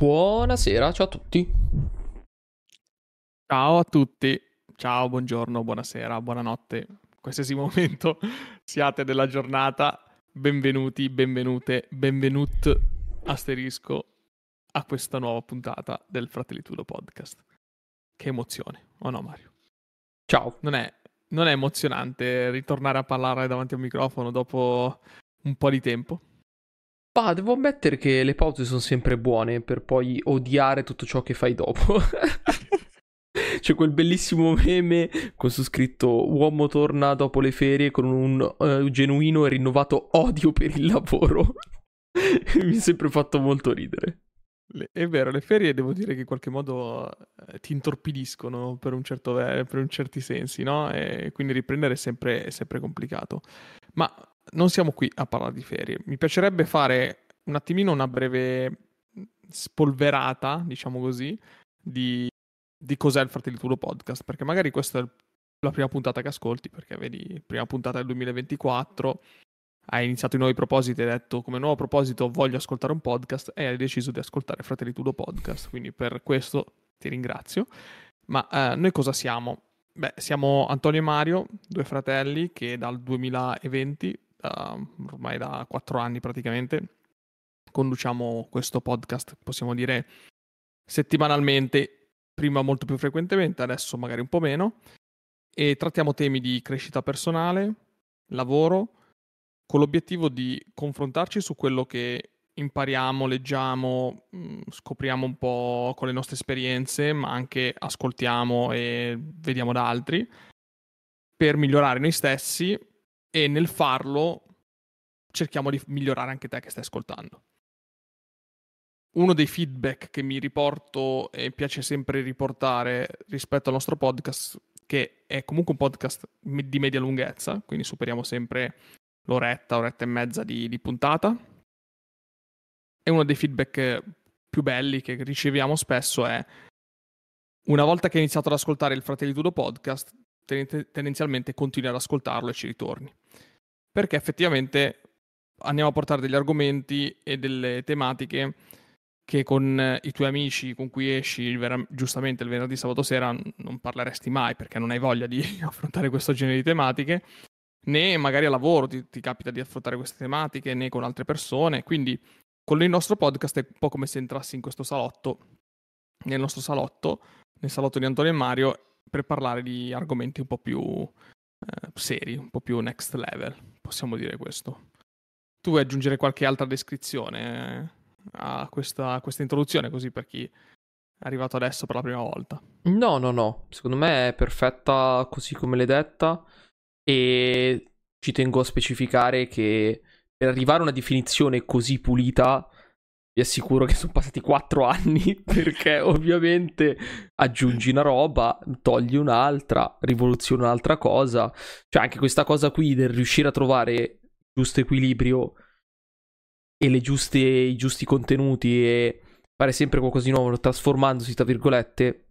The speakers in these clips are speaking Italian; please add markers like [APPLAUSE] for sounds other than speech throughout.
Buonasera, ciao a tutti. Ciao a tutti, ciao, buongiorno, buonasera, buonanotte, qualsiasi [LAUGHS] momento siate della giornata, benvenuti, benvenute, benvenut asterisco a questa nuova puntata del Fratelli Tudo Podcast. Che emozione, o oh no Mario? Ciao. Non è, non è emozionante ritornare a parlare davanti a un microfono dopo un po' di tempo? Bah, devo ammettere che le pause sono sempre buone per poi odiare tutto ciò che fai dopo. [LAUGHS] C'è quel bellissimo meme con su scritto uomo torna dopo le ferie con un uh, genuino e rinnovato odio per il lavoro. [LAUGHS] Mi è sempre fatto molto ridere. È vero, le ferie devo dire che in qualche modo eh, ti intorpidiscono per un, certo, per un certi sensi, no? E quindi riprendere è sempre, è sempre complicato. Ma non siamo qui a parlare di ferie. Mi piacerebbe fare un attimino una breve spolverata, diciamo così, di, di cos'è il Fratelli Tudo Podcast, perché magari questa è la prima puntata che ascolti, perché vedi, prima puntata del 2024, hai iniziato i nuovi propositi hai detto come nuovo proposito voglio ascoltare un podcast e hai deciso di ascoltare Fratelli Tudo Podcast, quindi per questo ti ringrazio. Ma eh, noi cosa siamo? Beh, siamo Antonio e Mario, due fratelli che dal 2020 uh, ormai da quattro anni praticamente, conduciamo questo podcast, possiamo dire, settimanalmente, prima molto più frequentemente, adesso magari un po' meno, e trattiamo temi di crescita personale, lavoro, con l'obiettivo di confrontarci su quello che impariamo, leggiamo, mm, scopriamo un po' con le nostre esperienze, ma anche ascoltiamo e vediamo da altri, per migliorare noi stessi e nel farlo cerchiamo di migliorare anche te che stai ascoltando. Uno dei feedback che mi riporto e piace sempre riportare rispetto al nostro podcast, che è comunque un podcast di media lunghezza, quindi superiamo sempre l'oretta, oretta e mezza di, di puntata. E uno dei feedback più belli che riceviamo spesso è una volta che hai iniziato ad ascoltare il Fratelli Tudo podcast, tendenzialmente continui ad ascoltarlo e ci ritorni. Perché effettivamente andiamo a portare degli argomenti e delle tematiche che con i tuoi amici con cui esci vera- giustamente il venerdì sabato sera non parleresti mai perché non hai voglia di [LAUGHS] affrontare questo genere di tematiche, né magari a lavoro ti, ti capita di affrontare queste tematiche, né con altre persone. Quindi con il nostro podcast è un po' come se entrassi in questo salotto, nel nostro salotto, nel salotto di Antonio e Mario, per parlare di argomenti un po' più eh, seri, un po' più next level, possiamo dire questo. Tu vuoi aggiungere qualche altra descrizione eh, a questa, a questa introduzione, così per chi è arrivato adesso per la prima volta? No, no, no, secondo me è perfetta così come l'hai detta e ci tengo a specificare che per arrivare a una definizione così pulita vi assicuro che sono passati quattro anni [LAUGHS] perché ovviamente aggiungi una roba, togli un'altra, rivoluzioni un'altra cosa. Cioè anche questa cosa qui del riuscire a trovare il giusto equilibrio e giuste, i giusti contenuti e fare sempre qualcosa di nuovo trasformandosi tra virgolette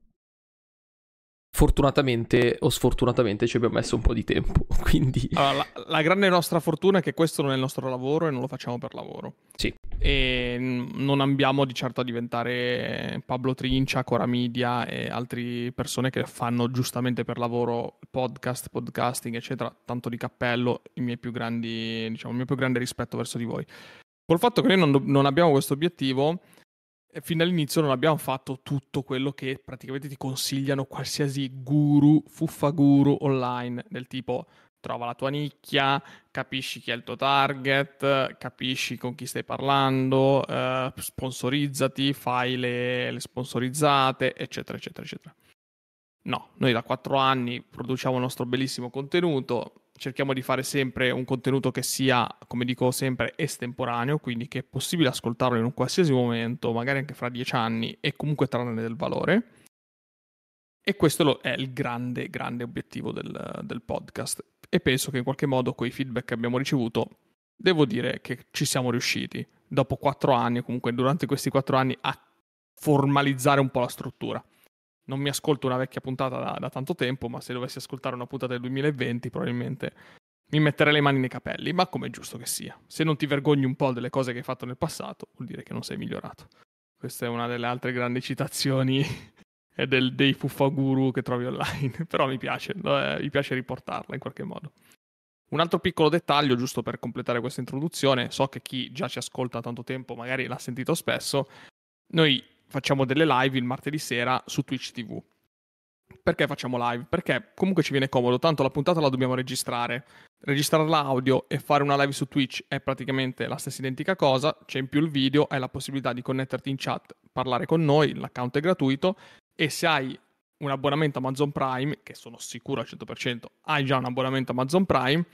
Fortunatamente o sfortunatamente ci abbiamo messo un po' di tempo, [LAUGHS] quindi... Allora, la, la, grande nostra fortuna è che questo non è il nostro lavoro e non lo facciamo per lavoro. Sì. E non abbiamo di certo a diventare Pablo Trincia, Cora Media e altre persone che fanno giustamente per lavoro podcast, podcasting, eccetera. Tanto di cappello, i miei più grandi, diciamo, il mio più grande rispetto verso di voi. Col fatto che noi non, non abbiamo questo obiettivo, fin dall'inizio non abbiamo fatto tutto quello che praticamente ti consigliano qualsiasi guru, fuffa guru online, del tipo trova la tua nicchia, capisci chi è il tuo target, capisci con chi stai parlando, eh, sponsorizzati, fai le, le sponsorizzate, eccetera, eccetera, eccetera. No, noi da quattro anni produciamo il nostro bellissimo contenuto, cerchiamo di fare sempre un contenuto che sia, come dico sempre, estemporaneo, quindi che è possibile ascoltarlo in un qualsiasi momento, magari anche fra dieci anni, e comunque trarne del valore. E questo è il grande, grande obiettivo del, del podcast. E penso che in qualche modo con i feedback che abbiamo ricevuto, devo dire che ci siamo riusciti, dopo quattro anni, comunque durante questi quattro anni, a formalizzare un po' la struttura non mi ascolto una vecchia puntata da, da, tanto tempo, ma se dovessi ascoltare una puntata del 2020 probabilmente mi metterei le mani nei capelli, ma come è giusto che sia. Se non ti vergogni un po' delle cose che hai fatto nel passato, vuol dire che non sei migliorato. Questa è una delle altre grandi citazioni [LAUGHS] del, dei fuffaguru che trovi online, [LAUGHS] però mi piace, eh, mi piace riportarla in qualche modo. Un altro piccolo dettaglio, giusto per completare questa introduzione, so che chi già ci ascolta da tanto tempo magari l'ha sentito spesso, noi facciamo delle live il martedì sera su Twitch TV. Perché facciamo live? Perché comunque ci viene comodo, tanto la puntata la dobbiamo registrare. Registrare l'audio e fare una live su Twitch è praticamente la stessa identica cosa, c'è in più il video, hai la possibilità di connetterti in chat, parlare con noi, l'account è gratuito e se hai un abbonamento Amazon Prime, che sono sicuro al 100%, hai già un abbonamento Amazon Prime,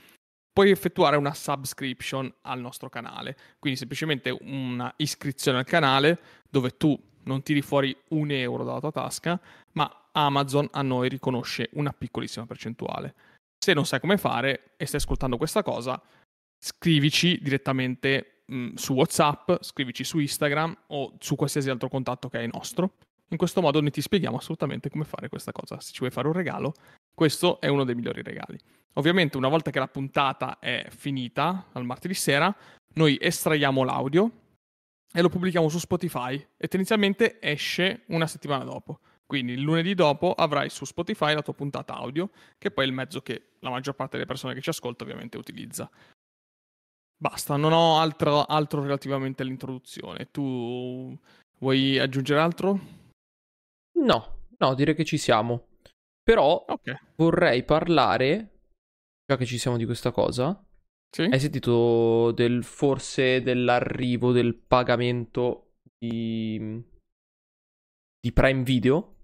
puoi effettuare una subscription al nostro canale. Quindi semplicemente una iscrizione al canale dove tu non tiri fuori un euro dalla tua tasca, ma Amazon a noi riconosce una piccolissima percentuale. Se non sai come fare e stai ascoltando questa cosa, scrivici direttamente mh, mm, su WhatsApp, scrivici su Instagram o su qualsiasi altro contatto che hai nostro. In questo modo noi ti spieghiamo assolutamente come fare questa cosa. Se ci vuoi fare un regalo, questo è uno dei migliori regali. Ovviamente una volta che la puntata è finita, al martedì sera, noi estraiamo l'audio e lo pubblichiamo su Spotify e tendenzialmente esce una settimana dopo. Quindi il lunedì dopo avrai su Spotify la tua puntata audio, che poi è il mezzo che la maggior parte delle persone che ci ascolta ovviamente utilizza. Basta, non ho altro, altro relativamente all'introduzione. Tu vuoi aggiungere altro? No, no, direi che ci siamo. Però okay. vorrei parlare, già che ci siamo di questa cosa, sì? Hai sentito del forse dell'arrivo del pagamento di, di Prime Video?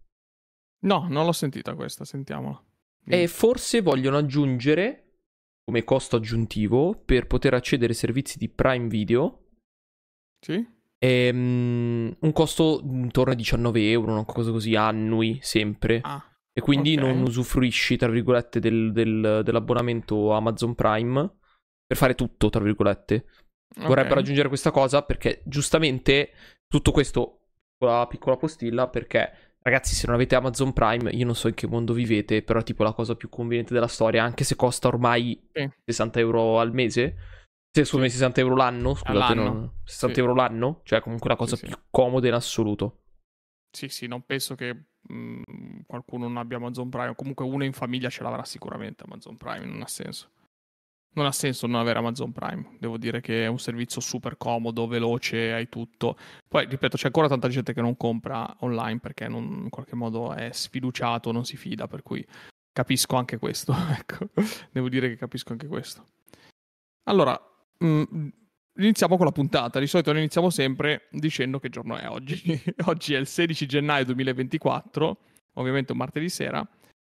No, non l'ho sentita questa, sentiamola. E forse vogliono aggiungere come costo aggiuntivo per poter accedere ai servizi di Prime Video. Sì. Ehm, un costo intorno a 19 euro, una cosa così annui, sempre. Ah, e quindi okay. non usufruisci, tra virgolette, del, del, dell'abbonamento Amazon Prime per fare tutto, tra virgolette. Okay. Vorrebbero aggiungere questa cosa perché giustamente tutto questo, piccola, piccola postilla, perché ragazzi se non avete Amazon Prime, io non so in che mondo vivete, però è tipo la cosa più conveniente della storia, anche se costa ormai sì. 60 euro al mese. Se scusami, sì. 60 euro l'anno, scusate, no, 60 sì. euro l'anno, cioè comunque la cosa più comoda in assoluto. Sì, sì, non penso che mh, mm, qualcuno non abbia Amazon Prime, comunque uno in famiglia ce l'avrà sicuramente Amazon Prime, non ha senso non ha senso non avere Amazon Prime. Devo dire che è un servizio super comodo, veloce, hai tutto. Poi, ripeto, c'è ancora tanta gente che non compra online perché non, in qualche modo è sfiduciato, non si fida, per cui capisco anche questo. [LAUGHS] ecco, devo dire che capisco anche questo. Allora, mh, mm, iniziamo con la puntata. Di solito noi iniziamo sempre dicendo che giorno è oggi. [LAUGHS] oggi è il 16 gennaio 2024, ovviamente un martedì sera,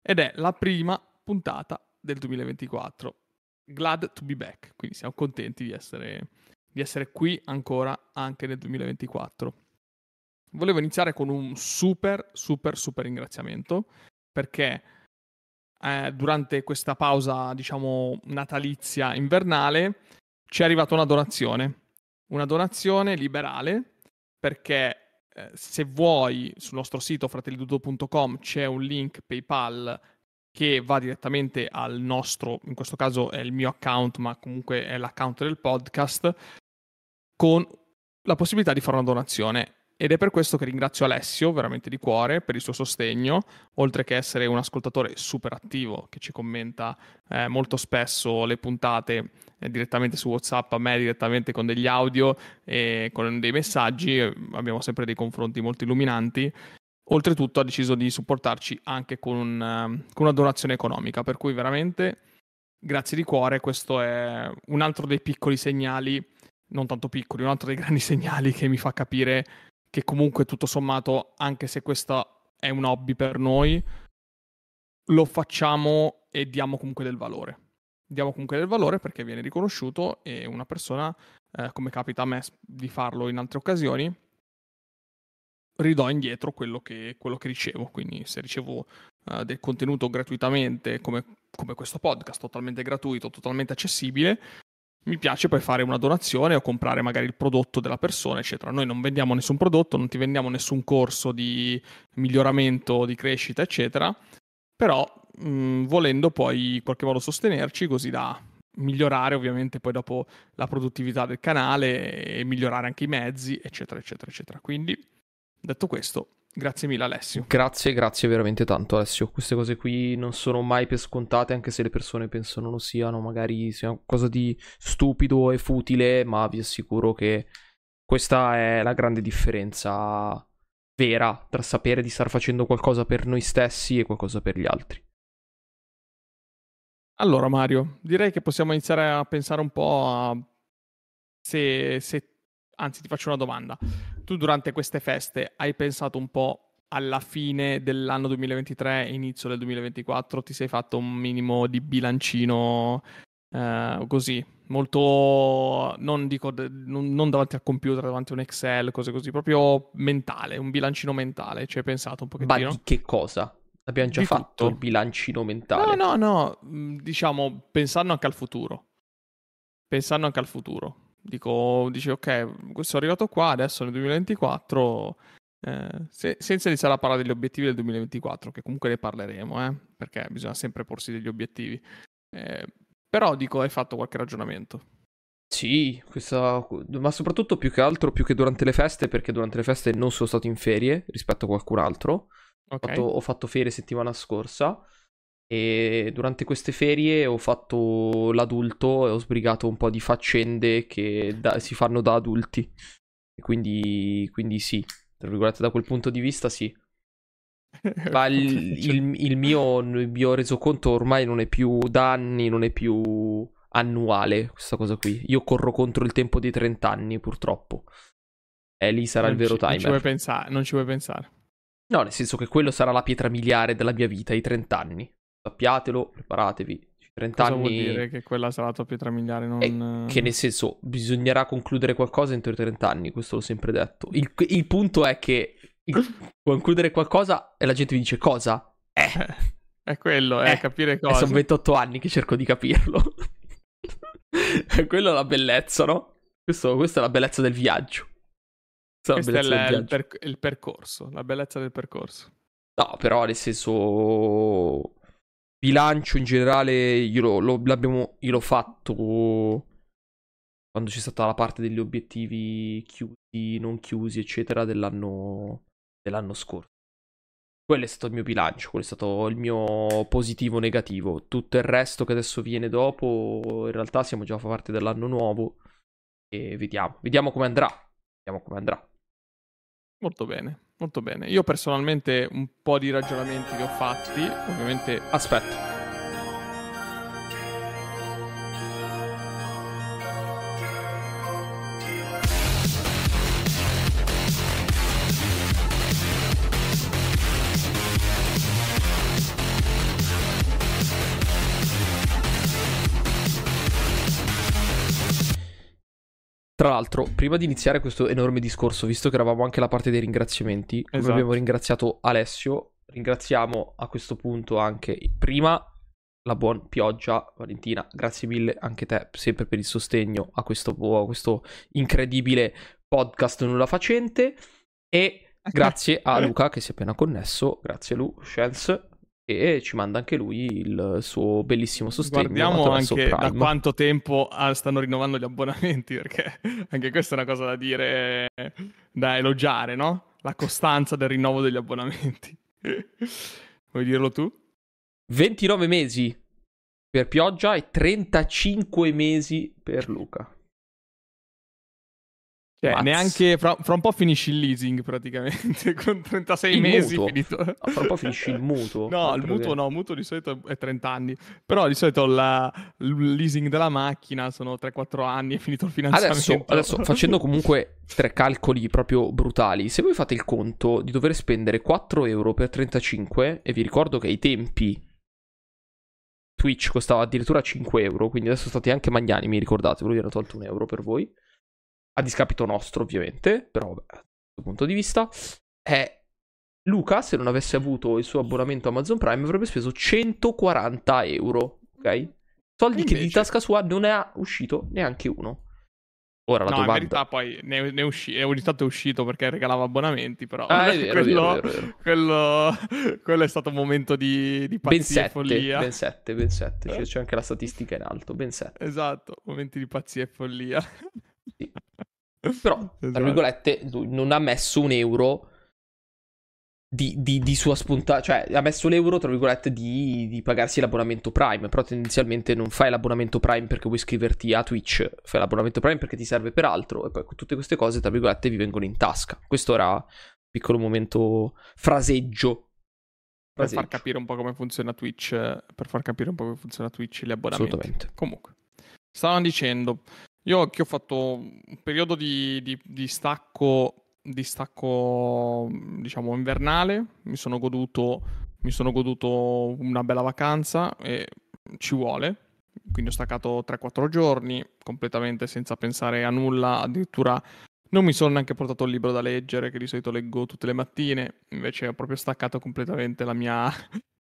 ed è la prima puntata del 2024 glad to be back, quindi siamo contenti di essere, di essere qui ancora anche nel 2024. Volevo iniziare con un super, super, super ringraziamento perché eh, durante questa pausa, diciamo, natalizia invernale ci è arrivata una donazione, una donazione liberale perché eh, se vuoi sul nostro sito fratellidudo.com c'è un link PayPal che va direttamente al nostro, in questo caso è il mio account, ma comunque è l'account del podcast, con la possibilità di fare una donazione. Ed è per questo che ringrazio Alessio veramente di cuore per il suo sostegno, oltre che essere un ascoltatore super attivo che ci commenta eh, molto spesso le puntate eh, direttamente su WhatsApp, a me direttamente con degli audio e con dei messaggi, abbiamo sempre dei confronti molto illuminanti Oltretutto ha deciso di supportarci anche con, un, ehm, con, una donazione economica, per cui veramente grazie di cuore, questo è un altro dei piccoli segnali, non tanto piccoli, un altro dei grandi [LAUGHS] segnali che mi fa capire che comunque tutto sommato, anche se questo è un hobby per noi, lo facciamo e diamo comunque del valore. Diamo comunque del valore perché viene riconosciuto e una persona, eh, come capita a me di farlo in altre occasioni, ridò indietro quello che, quello che ricevo. Quindi se ricevo uh, del contenuto gratuitamente, come, come, questo podcast, totalmente gratuito, totalmente accessibile, mi piace poi fare una donazione o comprare magari il prodotto della persona, eccetera. Noi non vendiamo nessun prodotto, non ti vendiamo nessun corso di miglioramento, di crescita, eccetera. Però mh, volendo poi in qualche modo sostenerci così da migliorare ovviamente poi dopo la produttività del canale e migliorare anche i mezzi, eccetera, eccetera, eccetera. Quindi detto questo, grazie mille Alessio. Grazie, grazie veramente tanto Alessio. Queste cose qui non sono mai per scontate, anche se le persone pensano lo siano, magari sia qualcosa di stupido e futile, ma vi assicuro che questa è la grande differenza vera tra sapere di star facendo qualcosa per noi stessi e qualcosa per gli altri. Allora Mario, direi che possiamo iniziare a pensare un po' a se, se... Anzi, ti faccio una domanda. Tu durante queste feste hai pensato un po' alla fine dell'anno 2023 inizio del 2024? Ti sei fatto un minimo di bilancino eh, così? Molto, non dico, non, davanti al computer, davanti a un Excel, cose così, proprio mentale, un bilancino mentale. Ci hai pensato un pochettino? Ma di che cosa? Abbiamo già di fatto tutto. il bilancino mentale. No, no, no, mm, diciamo pensando anche al futuro. Pensando anche al futuro. Dico, dici, ok, sono arrivato qua, adesso nel 2024, eh, se, senza iniziare a parlare degli obiettivi del 2024, che comunque ne parleremo, eh, perché bisogna sempre porsi degli obiettivi. Eh, però dico, hai fatto qualche ragionamento. Sì, questa... ma soprattutto più che altro, più che durante le feste, perché durante le feste non sono stato in ferie rispetto a qualcun altro. Okay. Ho, fatto, ho fatto ferie settimana scorsa e durante queste ferie ho fatto l'adulto e ho sbrigato un po' di faccende che da, si fanno da adulti. E quindi, quindi sì, tra virgolette, da quel punto di vista sì. [LAUGHS] Ma il, il, il, mio, il mio resoconto ormai non è più da anni, non è più annuale questa cosa qui. Io corro contro il tempo dei 30 anni, purtroppo. E lì sarà non il vero ci, timer. Non ci, vuoi pensare, non ci vuoi pensare. No, nel senso che quello sarà la pietra miliare della mia vita, i 30 anni. Sappiatelo, preparatevi. 30 Cosa anni... vuol dire che quella sarà la tua pietra miliare? Non... che nel senso, bisognerà concludere qualcosa entro i 30 anni, questo l'ho sempre detto. Il, il punto è che concludere qualcosa e la gente mi dice cosa? Eh. [LAUGHS] È quello, è eh, capire cosa. sono 28 anni che cerco di capirlo. [LAUGHS] Quello è la bellezza, no? Questo, questa è la bellezza del viaggio. Questo è il, il, per, il, percorso, la bellezza del percorso. No, però nel senso bilancio in generale io, lo, l'abbiamo, io l'ho fatto quando c'è stata la parte degli obiettivi chiusi, non chiusi, eccetera, dell'anno, dell'anno scorso. Quello è stato il mio bilancio, quello è stato il mio positivo negativo. Tutto il resto che adesso viene dopo, in realtà siamo già a parte dell'anno nuovo e vediamo, vediamo come andrà. Vediamo come andrà. Molto bene, molto bene. Io personalmente un po' di ragionamenti li ho fatti, ovviamente... Aspetta. Tra l'altro, prima di iniziare questo enorme discorso, visto che eravamo anche alla parte dei ringraziamenti, come esatto. abbiamo ringraziato Alessio, ringraziamo a questo punto anche prima la buona pioggia, Valentina, grazie mille anche te sempre per il sostegno a questo, a questo incredibile podcast nulla facente e [LAUGHS] grazie a Luca che si è appena connesso, grazie Lu, Shens, e ci manda anche lui il suo bellissimo sostegno. Guardiamo anche Prime. da quanto tempo ah, stanno rinnovando gli abbonamenti, [LAUGHS] perché anche questa è una cosa da dire, da elogiare, no? La costanza del rinnovo degli abbonamenti. [LAUGHS] Vuoi dirlo tu? 29 mesi per Pioggia e 35 mesi per Luca. Cioè, neanche fra, fra, un po' finisci il leasing praticamente, [LAUGHS] con 36 il mesi mutuo. finito. No, fra un po' finisci il mutuo. No, il mutuo che... no, il mutuo di solito è 30 anni. Però di solito la, il leasing della macchina sono 3-4 anni, è finito il finanziamento. Adesso, adesso, [LAUGHS] facendo comunque tre calcoli proprio brutali, se voi fate il conto di dover spendere 4 euro per 35, e vi ricordo che ai tempi Twitch costava addirittura 5 euro, quindi adesso state anche magnanimi, ricordate, vi hanno tolto un euro per voi a discapito nostro ovviamente, però vabbè, da questo punto di vista, è Luca, se non avesse avuto il suo abbonamento Amazon Prime, avrebbe speso 140 euro, ok? Soldi invece... che di tasca sua non è uscito neanche uno. Ora la no, domanda... in verità poi ne, ne usci- ogni tanto è uscito perché regalava abbonamenti, però ah, è vero, quello, vero, vero, quello, quello, è stato un momento di, di pazzia ben sette, follia. Ben 7, ben 7, c'è, c'è anche la statistica in alto, ben 7. Esatto, momenti di pazzia e follia. Sì. Però, esatto. tra virgolette, lui non ha messo un euro di, di, di, sua spontanea, cioè ha messo l'euro, tra virgolette, di, di, pagarsi l'abbonamento Prime, però tendenzialmente non fai l'abbonamento Prime perché vuoi iscriverti a Twitch, fai l'abbonamento Prime perché ti serve per altro e poi tutte queste cose, tra virgolette, vi vengono in tasca. Questo era un piccolo momento fraseggio. Per far capire un po' come funziona Twitch, per far capire un po' come funziona Twitch gli abbonamenti. Assolutamente. Comunque, stavano dicendo, io che ho fatto un periodo di, di, di stacco distacco, diciamo, invernale. Mi sono goduto, mi sono goduto una bella vacanza e ci vuole. Quindi ho staccato 3-4 giorni completamente senza pensare a nulla. Addirittura non mi sono neanche portato il libro da leggere, che di solito leggo tutte le mattine. Invece ho proprio staccato completamente la mia,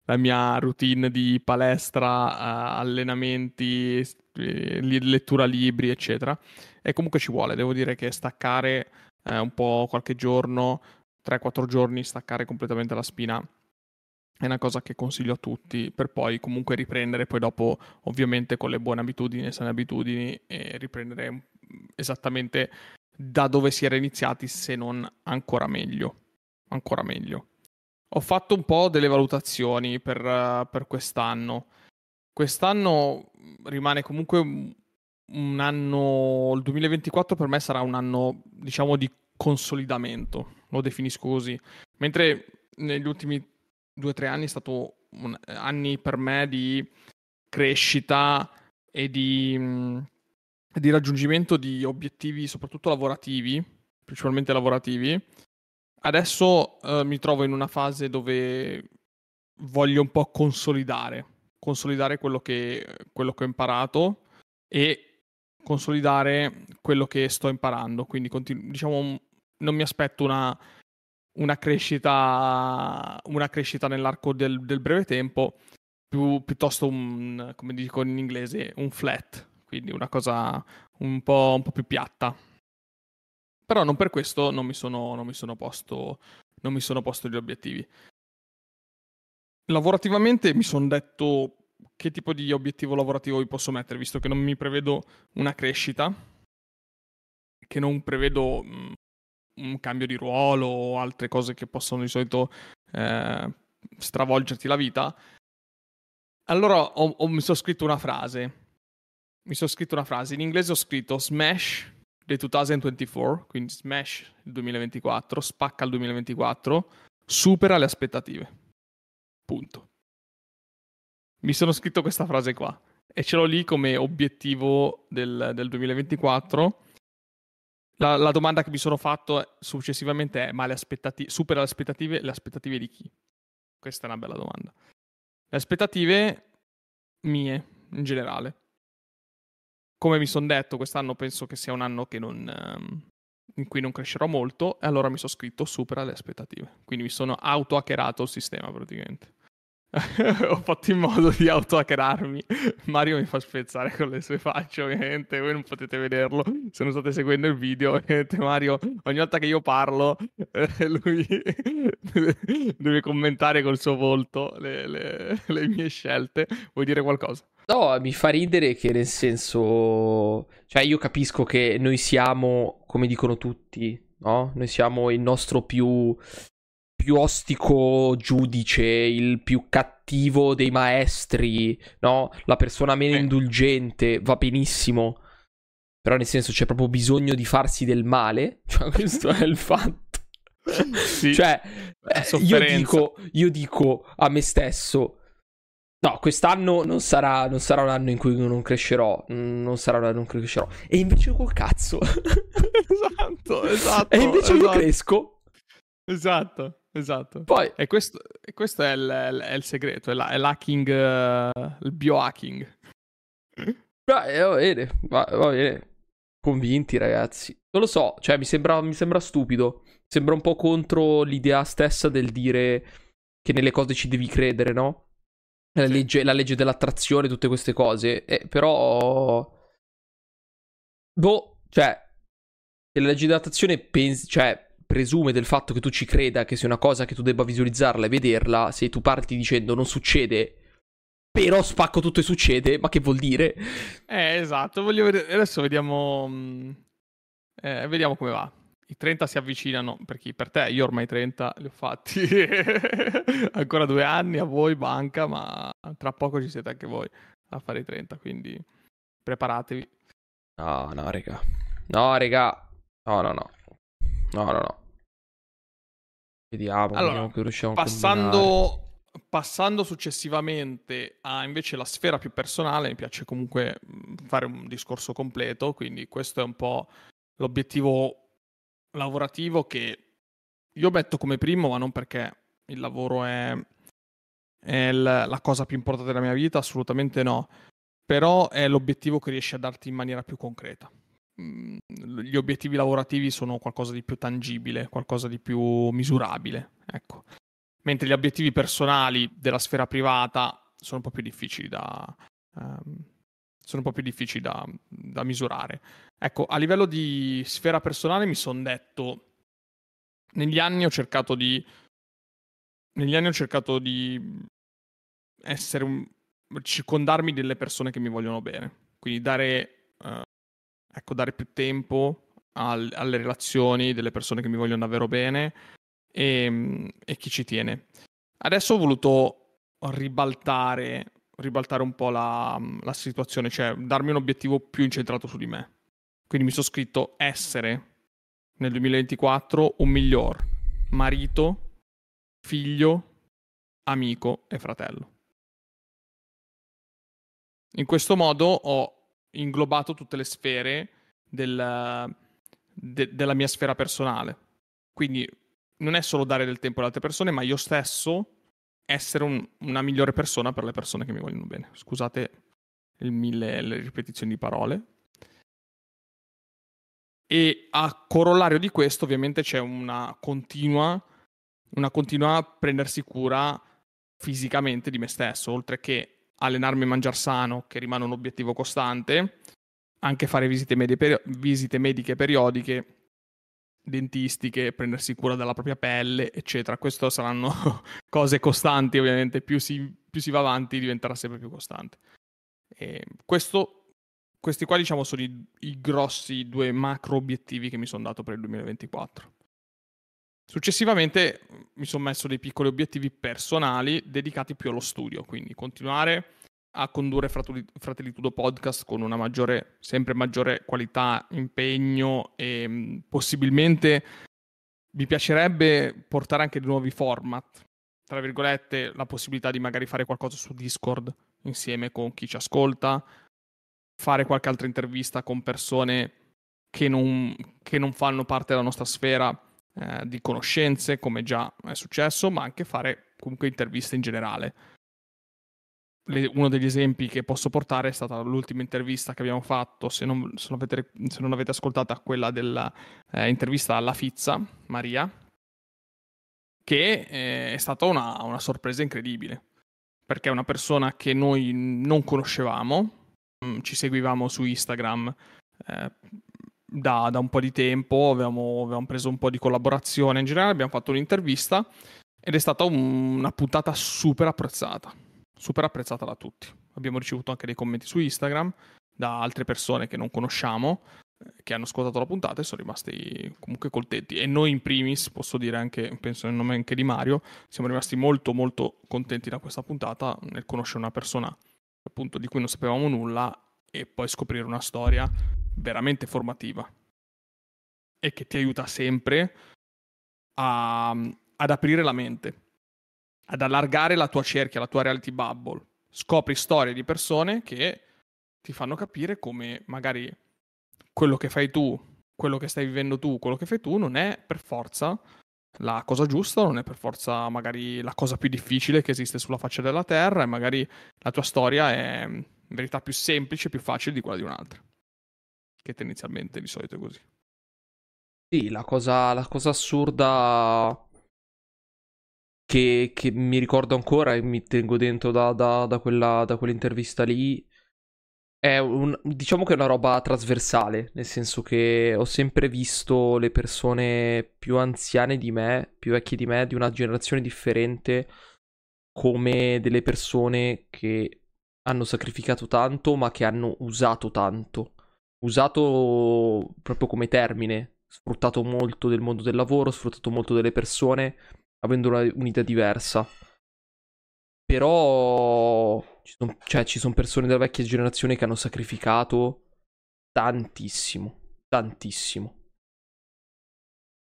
la mia routine di palestra, uh, allenamenti, eh, lettura libri, eccetera. E comunque ci vuole. Devo dire che staccare eh, un po' qualche giorno, 3-4 giorni, staccare completamente la spina è una cosa che consiglio a tutti per poi comunque riprendere poi dopo ovviamente con le buone abitudini e sane abitudini e riprendere esattamente da dove si era iniziati se non ancora meglio ancora meglio ho fatto un po' delle valutazioni per, uh, per quest'anno quest'anno rimane comunque un anno, il 2024 per me sarà un anno, diciamo, di consolidamento, lo definisco così. Mentre negli ultimi due o tre anni è stato un, anni per me di crescita e di, di raggiungimento di obiettivi, soprattutto lavorativi, principalmente lavorativi. Adesso eh, mi trovo in una fase dove voglio un po' consolidare, consolidare quello che, quello che ho imparato e consolidare quello che sto imparando. Quindi, continu- diciamo, non mi aspetto una, una, crescita, una crescita nell'arco del, del breve tempo, più, piuttosto un, come dico in inglese, un flat, quindi una cosa un po', un po più piatta. Però non per questo non mi sono, non mi sono, posto, non mi sono posto gli obiettivi. Lavorativamente mi sono detto che tipo di obiettivo lavorativo vi posso mettere, visto che non mi prevedo una crescita, che non prevedo mm, un cambio di ruolo o altre cose che possono di solito eh, stravolgerti la vita. Allora ho, ho, mi sono scritto una frase. Mi sono scritto una frase. In inglese ho scritto Smash del 2024, quindi Smash il 2024, spacca il 2024, supera le aspettative. Punto mi sono scritto questa frase qua e ce l'ho lì come obiettivo del, del 2024. La, la, domanda che mi sono fatto successivamente è: ma le aspettative, supera le aspettative? Le aspettative di chi? Questa è una bella domanda. Le aspettative mie, in generale. Come mi sono detto, quest'anno penso che sia un anno non, um, in cui non crescerò molto, e allora mi sono scritto supera le aspettative. Quindi mi sono auto-hackerato il sistema praticamente. [LAUGHS] ho fatto in modo di auto-hackerarmi. Mario mi fa spezzare con le sue facce, ovviamente. Voi non potete vederlo se non state seguendo il video. Ovviamente, Mario, ogni volta che io parlo, eh, lui [LAUGHS] deve commentare col suo volto le, le, le mie scelte. Vuoi dire qualcosa? No, mi fa ridere che nel senso, cioè io capisco che noi siamo, come dicono tutti, no? Noi siamo il nostro più più ostico giudice, il più cattivo dei maestri, no? La persona meno eh. indulgente, va benissimo. Però nel senso c'è proprio bisogno di farsi del male. [LAUGHS] Cioè, questo è il fatto. Sì, cioè, eh, io, dico, io dico a me stesso, No, quest'anno non sarà, non sarà, un anno in cui non crescerò. Non sarà un anno in cui crescerò. E invece col cazzo. [LAUGHS] esatto, esatto. E invece esatto. io cresco. Esatto. Esatto. Poi, e questo, e questo è, il, è, il, segreto, è, la, è l'hacking, uh, il biohacking. Beh, va bene, va, va, bene. Convinti, ragazzi. Non lo so, cioè mi sembra, mi sembra stupido. Sembra un po' contro l'idea stessa del dire che nelle cose ci devi credere, no? La, legge, la legge dell'attrazione, tutte queste cose. Eh, però... Boh, cioè... La legge dell'attrazione pensi... Cioè presume del fatto che tu ci creda che sia una cosa che tu debba visualizzarla e vederla, se tu parti dicendo non succede, però spacco tutto e succede, ma che vuol dire? Eh, esatto, voglio vedere, adesso vediamo, mm, eh, vediamo come va. i 30 si avvicinano, per chi? Per te, io ormai 30 li ho fatti, [LAUGHS] ancora due anni a voi, banca, ma tra poco ci siete anche voi a fare i 30, quindi preparatevi. No, no, raga. No, raga. No, no, no. No, no, no. Vediamo, allora, vediamo che riusciamo passando, passando successivamente a invece la sfera più personale, mi piace comunque fare un discorso completo, quindi questo è un po' l'obiettivo lavorativo che io metto come primo, ma non perché il lavoro è, è la cosa più importante della mia vita, assolutamente no, però è l'obiettivo che riesce a darti in maniera più concreta. Gli obiettivi lavorativi sono qualcosa di più tangibile, qualcosa di più misurabile, ecco. Mentre gli obiettivi personali della sfera privata sono un po' più difficili da, um, sono un po' più difficili da, da misurare. Ecco, a livello di sfera personale mi sono detto, negli anni ho cercato di, negli anni ho cercato di essere un, circondarmi delle persone che mi vogliono bene, quindi dare, uh, ecco, dare più tempo al, alle relazioni delle persone che mi vogliono davvero bene e, e chi ci tiene. Adesso ho voluto ribaltare ribaltare un po' la, la, situazione, cioè darmi un obiettivo più incentrato su di me. Quindi mi sono scritto essere nel 2024 un miglior marito, figlio, amico e fratello. In questo modo ho inglobato tutte le sfere del, de, della mia sfera personale. Quindi non è solo dare del tempo alle altre persone, ma io stesso essere un, una migliore persona per le persone che mi vogliono bene. Scusate il mille, le ripetizioni di parole. E a corollario di questo, ovviamente, c'è una continua, una continua prendersi cura fisicamente di me stesso, oltre che allenarmi e mangiare sano, che rimane un obiettivo costante, anche fare visite, medie, visite mediche periodiche dentistiche, prendersi cura della propria pelle, eccetera. Queste saranno [LAUGHS] cose costanti, ovviamente, più si, più si, va avanti diventerà sempre più costante. Questo, questi qua, diciamo, sono i, i grossi due macro obiettivi che mi sono dato per il 2024. Successivamente mi sono messo dei piccoli obiettivi personali dedicati più allo studio, quindi continuare a condurre Fratellitudo Podcast con una maggiore, sempre maggiore qualità, impegno e mm, possibilmente mi piacerebbe portare anche dei nuovi format, tra virgolette la possibilità di magari fare qualcosa su Discord insieme con chi ci ascolta, fare qualche altra intervista con persone che non, che non fanno parte della nostra sfera eh, di conoscenze, come già è successo, ma anche fare comunque interviste in generale. Le, uno degli esempi che posso portare è stata l'ultima intervista che abbiamo fatto, se non, se non, avete, se non avete, ascoltata, quella dell'intervista eh, alla Fizza, Maria, che eh, è stata una, una, sorpresa incredibile, perché è una persona che noi non conoscevamo, mm, ci seguivamo su Instagram eh, da, da, un po' di tempo, avevamo, avevamo, preso un po' di collaborazione in generale, abbiamo fatto un'intervista ed è stata un, una puntata super apprezzata super apprezzata da tutti. Abbiamo ricevuto anche dei commenti su Instagram da altre persone che non conosciamo eh, che hanno ascoltato la puntata e sono rimasti comunque contenti e noi in primis posso dire anche penso nel nome anche di Mario siamo rimasti molto molto contenti da questa puntata nel conoscere una persona appunto di cui non sapevamo nulla e poi scoprire una storia veramente formativa e che ti aiuta sempre a, ad aprire la mente ad allargare la tua cerchia, la tua reality bubble. Scopri storie di persone che ti fanno capire come magari quello che fai tu, quello che stai vivendo tu, quello che fai tu non è per forza la cosa giusta, non è per forza magari la cosa più difficile che esiste sulla faccia della terra e magari la tua storia è in verità più semplice, più facile di quella di un'altra. Che tendenzialmente di solito è così. Sì, la cosa, la cosa assurda che, che, mi ricordo ancora e mi tengo dentro da, da, da, quella, da quell'intervista lì. È un, diciamo che è una roba trasversale, nel senso che ho sempre visto le persone più anziane di me, più vecchie di me, di una generazione differente, come delle persone che hanno sacrificato tanto, ma che hanno usato tanto. Usato proprio come termine, sfruttato molto del mondo del lavoro, sfruttato molto delle persone, avendo una, un'idea diversa. Però ci sono cioè, son persone della vecchia generazione che hanno sacrificato tantissimo, tantissimo.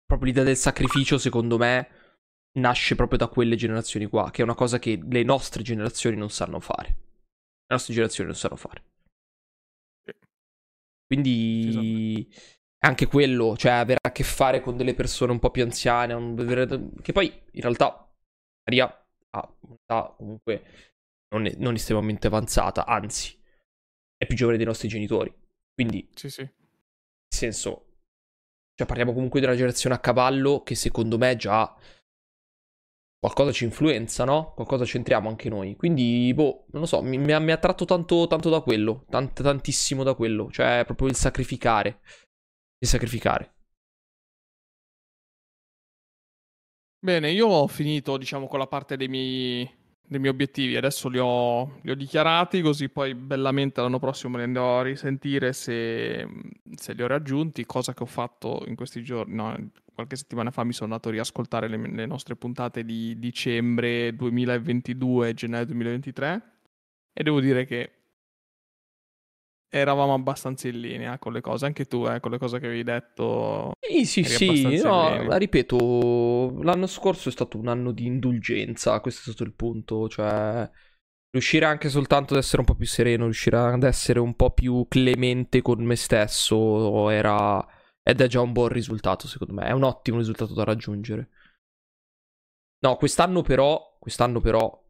Proprio l'idea del sacrificio, secondo me, nasce proprio da quelle generazioni qua, che è una cosa che le nostre generazioni non sanno fare. Le nostre generazioni non sanno fare. Quindi anche quello, cioè avere a che fare con delle persone un po' più anziane, che poi in realtà Maria ha un'età comunque non, è, non estremamente avanzata, anzi è più giovane dei nostri genitori. Quindi, sì, sì. nel senso, cioè parliamo comunque di una generazione a cavallo che secondo me già qualcosa ci influenza, no? Qualcosa c'entriamo anche noi. Quindi, boh, non lo so, mi, mi, ha, mi ha, tratto tanto, tanto da quello, tant, tantissimo da quello, cioè proprio il sacrificare. Il sacrificare. Bene, io ho finito, diciamo, con la parte dei miei, dei miei obiettivi. Adesso li ho, li ho, dichiarati, così poi bellamente l'anno prossimo li andrò a risentire se, se, li ho raggiunti, cosa che ho fatto in questi giorni. No, qualche settimana fa mi sono andato a riascoltare le, le nostre puntate di dicembre 2022 e gennaio 2023 e devo dire che eravamo abbastanza in linea con le cose, anche tu, eh, con le cose che avevi detto. Sì, sì, sì, no, la ripeto, l'anno scorso è stato un anno di indulgenza, questo è stato il punto, cioè riuscire anche soltanto ad essere un po' più sereno, riuscire ad essere un po' più clemente con me stesso era ed è già un buon risultato, secondo me, è un ottimo risultato da raggiungere. No, quest'anno però, quest'anno però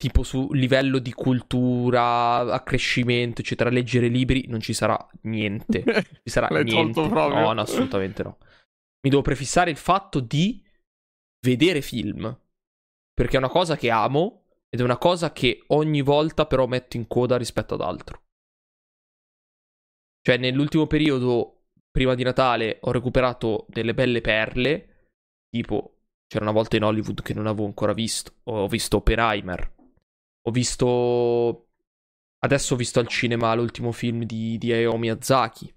tipo su livello di cultura, accrescimento, eccetera, leggere libri, non ci sarà niente. [LAUGHS] Ci sarà L'hai niente. No, no, assolutamente no. Mi devo prefissare il fatto di vedere film. Perché è una cosa che amo ed è una cosa che ogni volta però metto in coda rispetto ad altro. Cioè, nell'ultimo periodo, prima di Natale, ho recuperato delle belle perle. Tipo, c'era una volta in Hollywood che non avevo ancora visto. Ho visto Oppenheimer, ho visto. Adesso ho visto al cinema l'ultimo film di, di Hayao Miyazaki.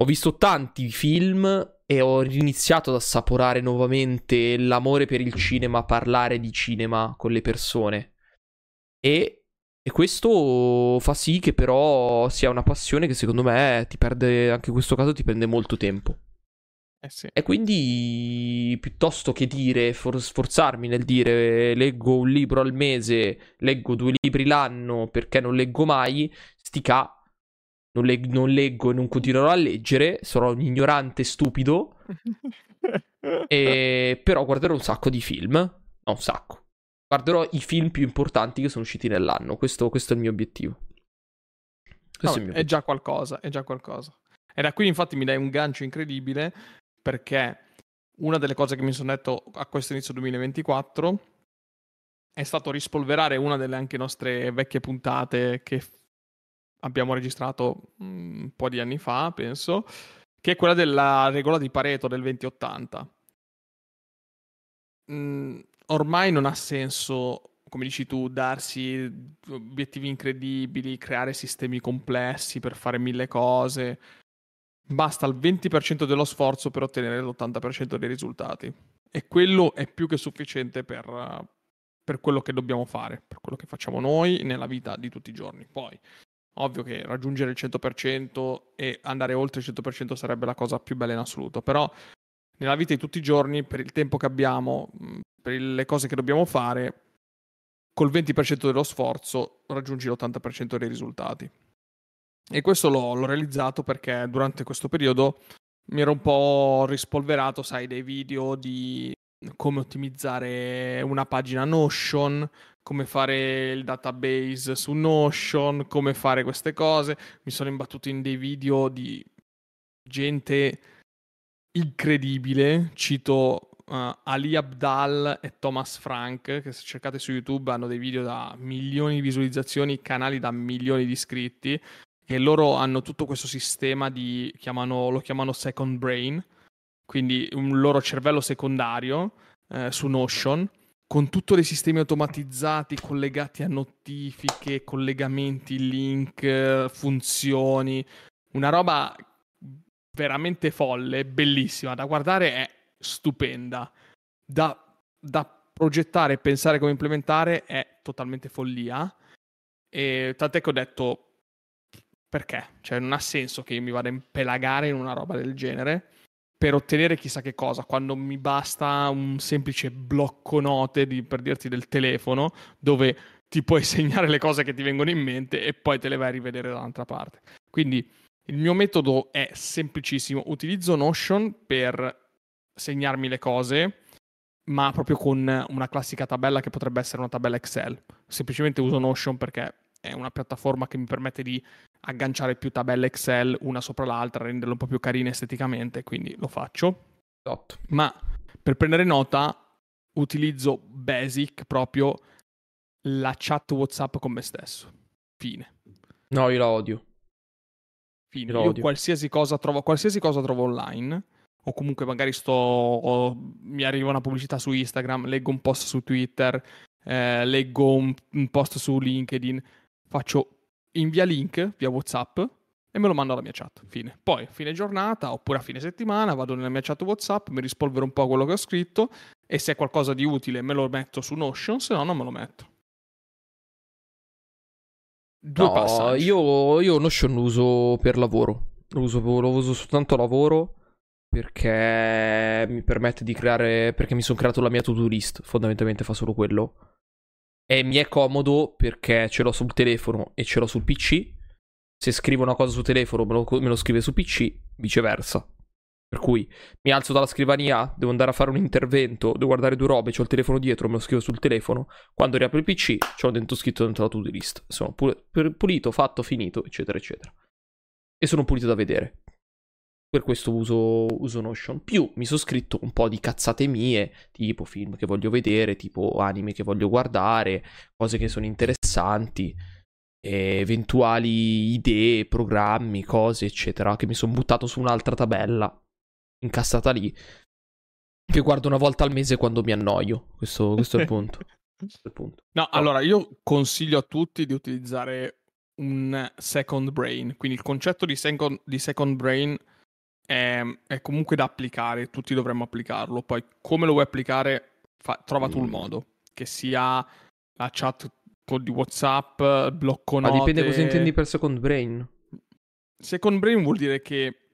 Ho visto tanti film e ho iniziato ad assaporare nuovamente l'amore per il cinema, parlare di cinema con le persone. E, e, questo fa sì che però sia una passione che secondo me ti perde, anche in questo caso ti prende molto tempo. Eh sì. E quindi piuttosto che dire, for- sforzarmi nel dire leggo un libro al mese, leggo due libri l'anno perché non leggo mai, stica, non, leg- non leggo e non continuerò a leggere, sarò un ignorante stupido, [LAUGHS] e... però guarderò un sacco di film, no un sacco, guarderò i film più importanti che sono usciti nell'anno, questo, questo è il mio obiettivo. Questo no, è, mio è già qualcosa, è già qualcosa. E da qui infatti mi dai un gancio incredibile perché una delle cose che mi sono detto a questo inizio 2024 è stato rispolverare una delle anche nostre vecchie puntate che abbiamo registrato mm, un po' di anni fa, penso, che è quella della regola di Pareto del 2080. Mm, ormai non ha senso, come dici tu, darsi obiettivi incredibili, creare sistemi complessi per fare mille cose basta il 20% dello sforzo per ottenere l'80% dei risultati. E quello è più che sufficiente per, per, quello che dobbiamo fare, per quello che facciamo noi nella vita di tutti i giorni. Poi, ovvio che raggiungere il 100% e andare oltre il 100% sarebbe la cosa più bella in assoluto, però nella vita di tutti i giorni, per il tempo che abbiamo, per le cose che dobbiamo fare, col 20% dello sforzo raggiungi l'80% dei risultati. E questo l'ho, l'ho realizzato perché durante questo periodo mi ero un po' rispolverato, sai, dei video di come ottimizzare una pagina Notion, come fare il database su Notion, come fare queste cose. Mi sono imbattuto in dei video di gente incredibile. Cito uh, Ali Abdal e Thomas Frank, che se cercate su YouTube hanno dei video da milioni di visualizzazioni, canali da milioni di iscritti che loro hanno tutto questo sistema di, chiamano, lo chiamano second brain, quindi un loro cervello secondario eh, su Notion, con tutti dei sistemi automatizzati collegati a notifiche, collegamenti, link, funzioni, una roba veramente folle, bellissima, da guardare è stupenda, da, da progettare e pensare come implementare è totalmente follia, e tant'è che ho detto perché? Cioè non ha senso che io mi vada a impelagare in una roba del genere per ottenere chissà che cosa, quando mi basta un semplice blocco note di, per dirti del telefono dove ti puoi [LAUGHS] segnare le cose che ti vengono in mente e poi te le vai a rivedere dall'altra parte. Quindi il mio metodo è semplicissimo, utilizzo Notion per segnarmi le cose, ma proprio con una classica tabella che potrebbe essere una tabella Excel. Semplicemente uso Notion perché è una piattaforma che mi permette di agganciare più tabelle Excel una sopra l'altra, renderle un po' più carine esteticamente, quindi lo faccio. Esatto. Ma per prendere nota utilizzo basic proprio la chat WhatsApp con me stesso. Fine. No, io la odio. Fine. Io, io qualsiasi cosa trovo, qualsiasi cosa trovo online o comunque magari sto mi arriva una pubblicità su Instagram, leggo un post su Twitter, eh, leggo un, un post su LinkedIn, faccio invia link via WhatsApp e me lo mando alla mia chat. Fine. Poi, fine giornata oppure a fine settimana, vado nella mia chat WhatsApp, mi rispolvero un po' quello che ho scritto e se è qualcosa di utile me lo metto su Notion, se no non me lo metto. Due no, passaggi. Io, io Notion lo uso per lavoro. Lo uso, lo uso soltanto lavoro perché mi permette di creare. Perché mi sono creato la mia to-do list. Fondamentalmente fa solo quello. E mi è comodo perché ce l'ho sul telefono e ce l'ho sul PC. Se scrivo una cosa sul telefono me lo, me lo scrive su PC, viceversa. Per cui mi alzo dalla scrivania, devo andare a fare un intervento, devo guardare due robe, ho il telefono dietro, me lo scrivo sul telefono. Quando riapro il PC, c'ho dentro scritto dentro la to-do list. Sono pulito, fatto, finito, eccetera, eccetera. E sono pulito da vedere. Per questo uso, uso Notion. Più mi sono scritto un po' di cazzate mie, tipo film che voglio vedere, tipo anime che voglio guardare, cose che sono interessanti, eventuali idee, programmi, cose, eccetera, che mi sono buttato su un'altra tabella, incastrata lì, che guardo una volta al mese quando mi annoio. Questo, questo è il punto. [LAUGHS] È il punto. No, allora io consiglio a tutti di utilizzare un second brain. Quindi il concetto di second, di second brain è, è, comunque da applicare, tutti dovremmo applicarlo. Poi come lo vuoi applicare, fa, trova tu il mm. modo, che sia la chat di WhatsApp, blocco note. Ma dipende cosa intendi per second brain. Second brain vuol dire che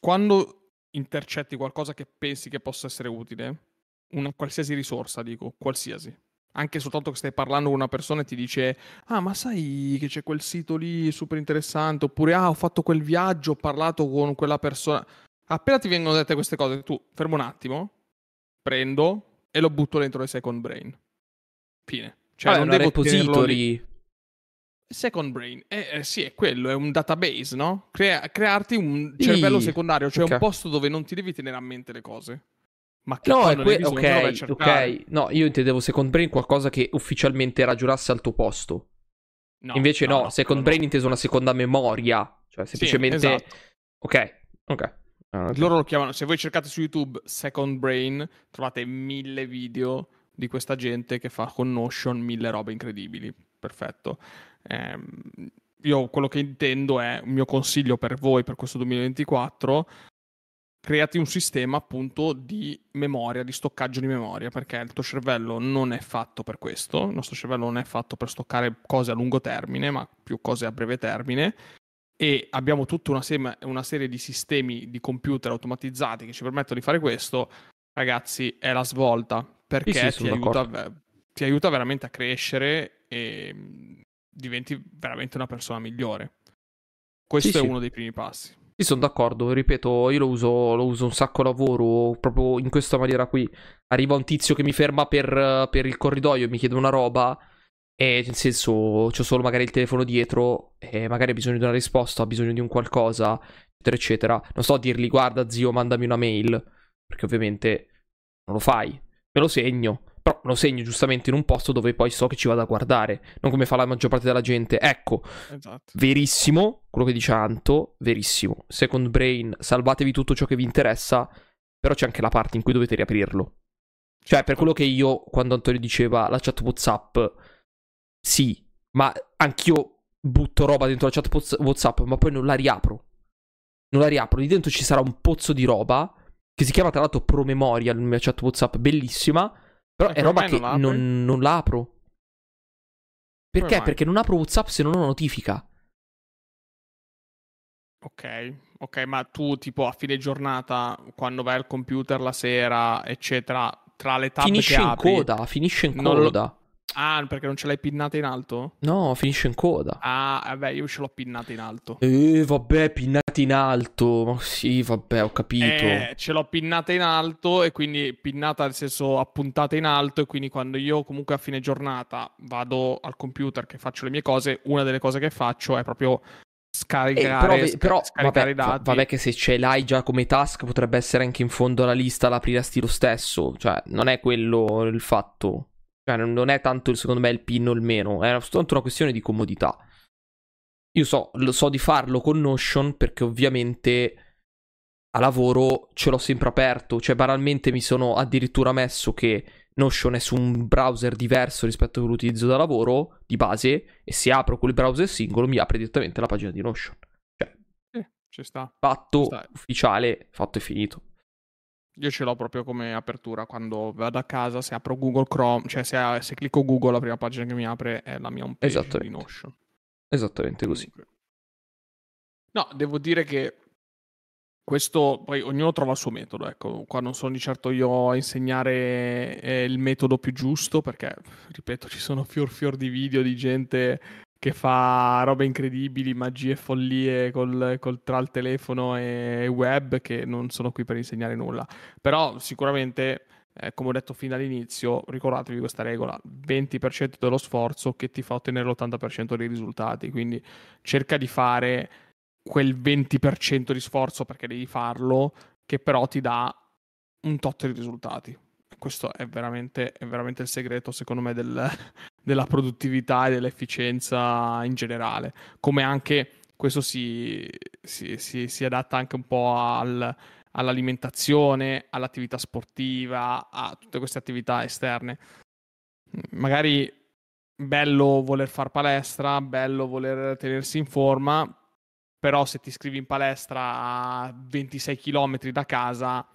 quando intercetti qualcosa che pensi che possa essere utile, una qualsiasi risorsa, dico, qualsiasi, anche soltanto che stai parlando con una persona e ti dice ah ma sai che c'è quel sito lì super interessante oppure ah ho fatto quel viaggio ho parlato con quella persona appena ti vengono dette queste cose tu fermo un attimo prendo e lo butto dentro il second brain fine cioè Vabbè, non devo repository Second Brain, eh, eh, sì, è quello, è un database, no? Crea- crearti un cervello sì. secondario, cioè okay. un posto dove non ti devi tenere a mente le cose. Ma che no, è que- ok, ok. No, io intendevo Second Brain qualcosa che ufficialmente ragionasse al tuo posto. No, Invece no, no Second no, Brain inteso una seconda memoria. Cioè, semplicemente... Sì, esatto. Ok, ok. Ah, okay. Loro lo chiamano, se voi cercate su YouTube Second Brain, trovate mille video di questa gente che fa con Notion mille robe incredibili. Perfetto. Eh, io quello che intendo è, un mio consiglio per voi per questo 2024 creati un sistema appunto di memoria, di stoccaggio di memoria, perché il tuo cervello non è fatto per questo, il nostro cervello non è fatto per stoccare cose a lungo termine, ma più cose a breve termine. E abbiamo tutta una, sema, una serie di sistemi di computer automatizzati che ci permettono di fare questo. Ragazzi, è la svolta perché sì, sì, ti, aiuta, ti aiuta veramente a crescere e diventi veramente una persona migliore. Questo sì, è uno dei primi passi. Sì, sono d'accordo, ripeto, io lo uso, lo uso un sacco lavoro, proprio in questa maniera qui. Arriva un tizio che mi ferma per, per il corridoio e mi chiede una roba, e nel senso, ho solo magari il telefono dietro, e magari ha bisogno di una risposta, ha bisogno di un qualcosa, eccetera, eccetera. Non sto a dirgli, guarda zio, mandami una mail, perché ovviamente non lo fai. Me lo segno. Però lo segno giustamente in un posto dove poi so che ci vado a guardare, non come fa la maggior parte della gente. Ecco, esatto. verissimo, quello che dice Anto, verissimo. Second Brain, salvatevi tutto ciò che vi interessa, però c'è anche la parte in cui dovete riaprirlo. Cioè, per quello che io, quando Antonio diceva la chat WhatsApp, sì, ma anch'io butto roba dentro la chat WhatsApp, ma poi non la riapro. non la riapro, lì dentro ci sarà un pozzo di roba che si chiama tra l'altro Promemoria, nella mia chat WhatsApp, bellissima, però è roba che non non, non la apro. Perché? Perché non apro WhatsApp se non ho notifica. Ok, ok, ma tu tipo a fine giornata, quando vai al computer la sera, eccetera, tra le tab Finisce che in apri... coda, finisce in non lo- coda. Ah, perché non ce l'hai pinnata in alto? No, finisce in coda. Ah, vabbè, io ce l'ho pinnata in alto. Eh, vabbè, pinnati in alto. Ma sì, vabbè, ho capito. Eh, ce l'ho pinnata in alto e quindi pinnata nel senso appuntata in alto e quindi quando io comunque a fine giornata vado al computer che faccio le mie cose, una delle cose che faccio è proprio Eh, scaricare, però, sca- però, scaricare vabbè, dati. vabbè che se ce l'hai già come task potrebbe essere anche in fondo alla lista l'aprirasti lo stesso. Cioè, non è quello il fatto. Cioè, non è tanto secondo me il pin o il meno, è soltanto una questione di comodità. Io so, lo so di farlo con Notion perché ovviamente a lavoro ce l'ho sempre aperto. Cioè, banalmente mi sono addirittura messo che Notion è su un browser diverso rispetto a quello che utilizzo da lavoro, di base, e se apro quel browser singolo mi apre direttamente la pagina di Notion. Eh, ci sta. Fatto Sta- ufficiale, fatto e finito. Io ce l'ho proprio come apertura quando vado a casa, se apro Google Chrome, cioè se, se clicco Google la prima pagina che mi apre è la mia home page di. Notion. Esattamente così. No, devo dire che questo poi ognuno trova il suo metodo, ecco, qua non sono di certo io a insegnare eh, il metodo più giusto perché, ripeto, ci sono fior fior di video di gente che fa robe incredibili, magie e follie col, col- tra il telefono e web che non sono qui per insegnare nulla. Però sicuramente, eh, come ho detto fin dall'inizio, ricordatevi questa regola, 20% dello sforzo che ti fa ottenere l'80% dei risultati, quindi cerca di fare quel 20% di sforzo perché devi farlo, che però ti dà un tot di risultati. Questo è veramente, è veramente il segreto, secondo me, del- della produttività e dell'efficienza in generale. Come anche questo si, si- si- si adatta anche un po' al- all'alimentazione, all'attività sportiva, a tutte queste attività esterne. Magari bello voler fare palestra, bello voler tenersi in forma, però se ti iscrivi in palestra a 26 km da casa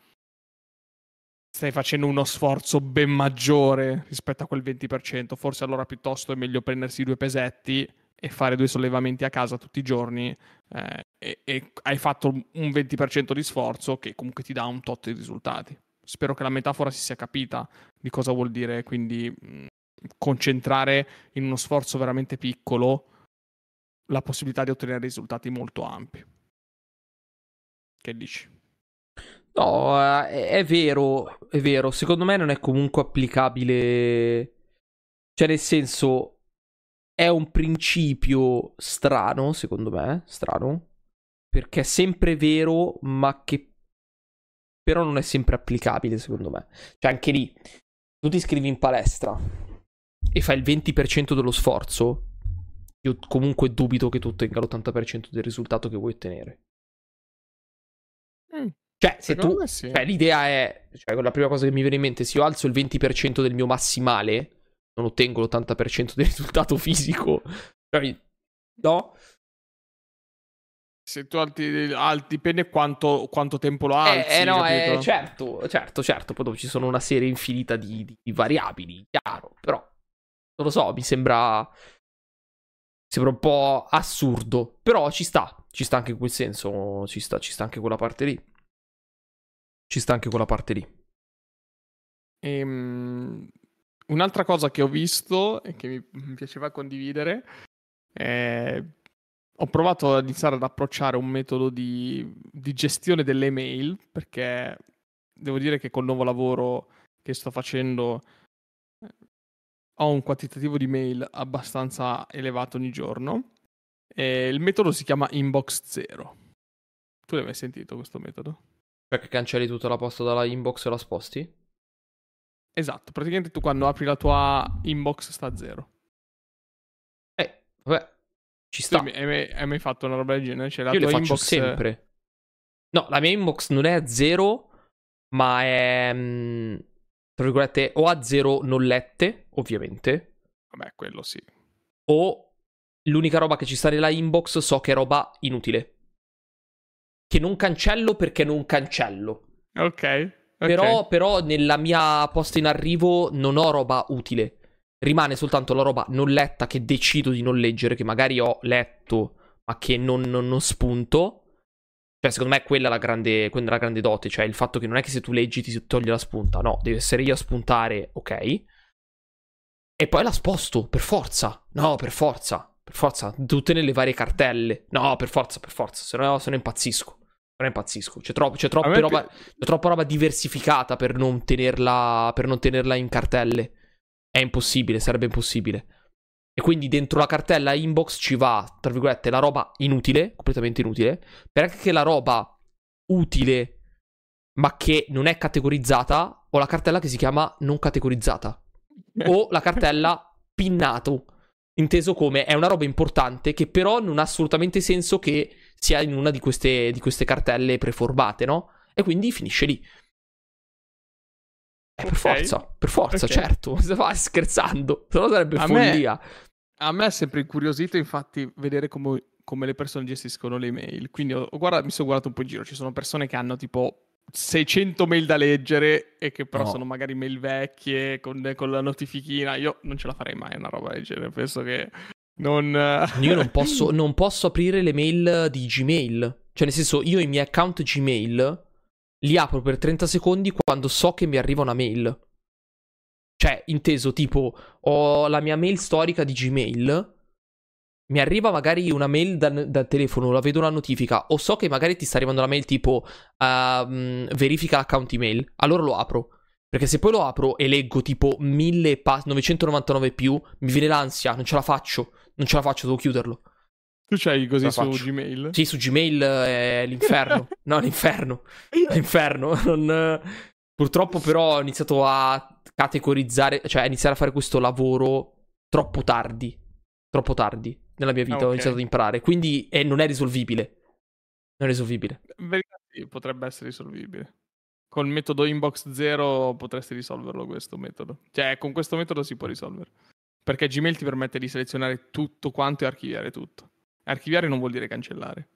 stai facendo uno sforzo ben maggiore rispetto a quel 20%. Forse allora piuttosto è meglio prendersi due pesetti e fare due sollevamenti a casa tutti i giorni eh, e, e hai fatto un 20% di sforzo che comunque ti dà un tot di risultati. Spero che la metafora si sia capita di cosa vuol dire quindi mh, concentrare in uno sforzo veramente piccolo la possibilità di ottenere risultati molto ampi. Che dici? No, eh, è, è vero, è vero. Secondo me non è comunque applicabile. Cioè, nel senso, è un principio strano, secondo me, strano, perché è sempre vero, ma che però non è sempre applicabile, secondo me. Cioè, anche lì, tu ti iscrivi in palestra e fai il 20% dello sforzo, io comunque dubito che tu ottenga l'80% del risultato che vuoi ottenere. Mm, Cioè, se secondo tu sì. cioè, l'idea è, cioè, la prima cosa che mi viene in mente, se io alzo il 20% del mio massimale, non ottengo l'80% del risultato fisico. Cioè, no? Se tu alti, alti- dipende quanto, quanto tempo lo alzi. Eh, eh, no, eh, certo, certo, certo. Poi dopo ci sono una serie infinita di, di- di variabili, chiaro. Però, non lo so, mi sembra... Sembra un po' assurdo. Però ci sta, ci sta anche in quel senso, ci sta, ci sta anche quella parte lì. Ci sta anche quella parte lì. Ehm, un'altra cosa che ho visto e che mi, piaceva condividere è... Ho provato ad iniziare ad approcciare un metodo di, di gestione delle mail perché devo dire che col nuovo lavoro che sto facendo eh, ho un quantitativo di mail abbastanza elevato ogni giorno e il metodo si chiama Inbox Zero. Tu l'hai mai sentito questo metodo? Perché cancelli tutta la posta dalla inbox e la sposti? Esatto, praticamente tu quando apri la tua inbox sta a zero. Eh, vabbè, ci sta. hai mai- hai mai, fatto una roba del genere? Cioè, la Io le tua faccio inbox sempre. No, la mia inbox non è a zero, ma è... mm, tra virgolette, o a zero non lette, ovviamente, Vabbè, quello sì. o l'unica roba che ci sta nella inbox so che è roba inutile. Che non cancello perché non cancello. Ok. Okay. Però, però, nella mia posta in arrivo non ho roba utile. Rimane soltanto la roba non letta che decido di non leggere, che magari ho letto, ma che non, non, non spunto. Cioè, secondo me quella è la grande, quella è la grande dote. Cioè, il fatto che non è che se tu leggi ti toglie la spunta. No, deve essere io a spuntare, ok. E poi la sposto, per forza. No, per forza. Per forza. Tutte nelle varie cartelle. No, per forza, per forza. Se no, se no impazzisco. Se no impazzisco. C'è, troppo, c'è, troppa roba, pi- c'è troppa roba diversificata per non, tenerla, per non tenerla in cartelle. È impossibile, sarebbe impossibile. E quindi dentro la cartella inbox ci va, tra virgolette, la roba inutile, completamente inutile, per anche la roba utile, ma che non è categorizzata, o la cartella che si chiama non categorizzata, [LAUGHS] o la cartella pinnato, inteso come è una roba importante che però non ha assolutamente senso che sia in una di queste, di queste cartelle preformate, no? E quindi finisce lì. Eh, per forza, per forza, okay. certo. [LAUGHS] Stai scherzando, se no sarebbe a follia. Me, a me è sempre incuriosito, infatti, vedere come, come le persone gestiscono le email. Quindi ho, guardato, mi sono guardato un po' in giro. Ci sono persone che hanno tipo 600 mail da leggere e che però no. sono magari mail vecchie con, con, la notifichina. Io non ce la farei mai una roba del genere. Penso che non. Io non posso, [LAUGHS] non posso aprire le mail di Gmail. Cioè, nel senso, io i miei account Gmail li apro per 30 secondi quando so che mi arriva una mail. Cioè, inteso, tipo, ho la mia mail storica di Gmail. Mi arriva magari una mail dal, dal telefono, la vedo una notifica, o so che magari ti sta arrivando una mail tipo uh, verifica l'account email. Allora lo apro. Perché se poi lo apro e leggo tipo 1000 pa- 999 più, mi viene l'ansia, non ce la faccio. Non ce la faccio, devo chiuderlo. Tu c'hai così su faccio. Gmail? Sì, su Gmail è l'inferno. [LAUGHS] no, l'inferno. L'inferno. [LAUGHS] Non... Purtroppo però ho iniziato a categorizzare, cioè a iniziare a fare questo lavoro troppo tardi. Troppo tardi nella mia vita okay. ho iniziato ad imparare. Quindi eh, non è risolvibile. Non è risolvibile. Sì, potrebbe essere risolvibile. Col metodo inbox 0 potresti risolverlo questo metodo. Cioè, con questo metodo si può risolvere. Perché Gmail ti permette di selezionare tutto quanto e archiviare tutto. Archiviare non vuol dire cancellare.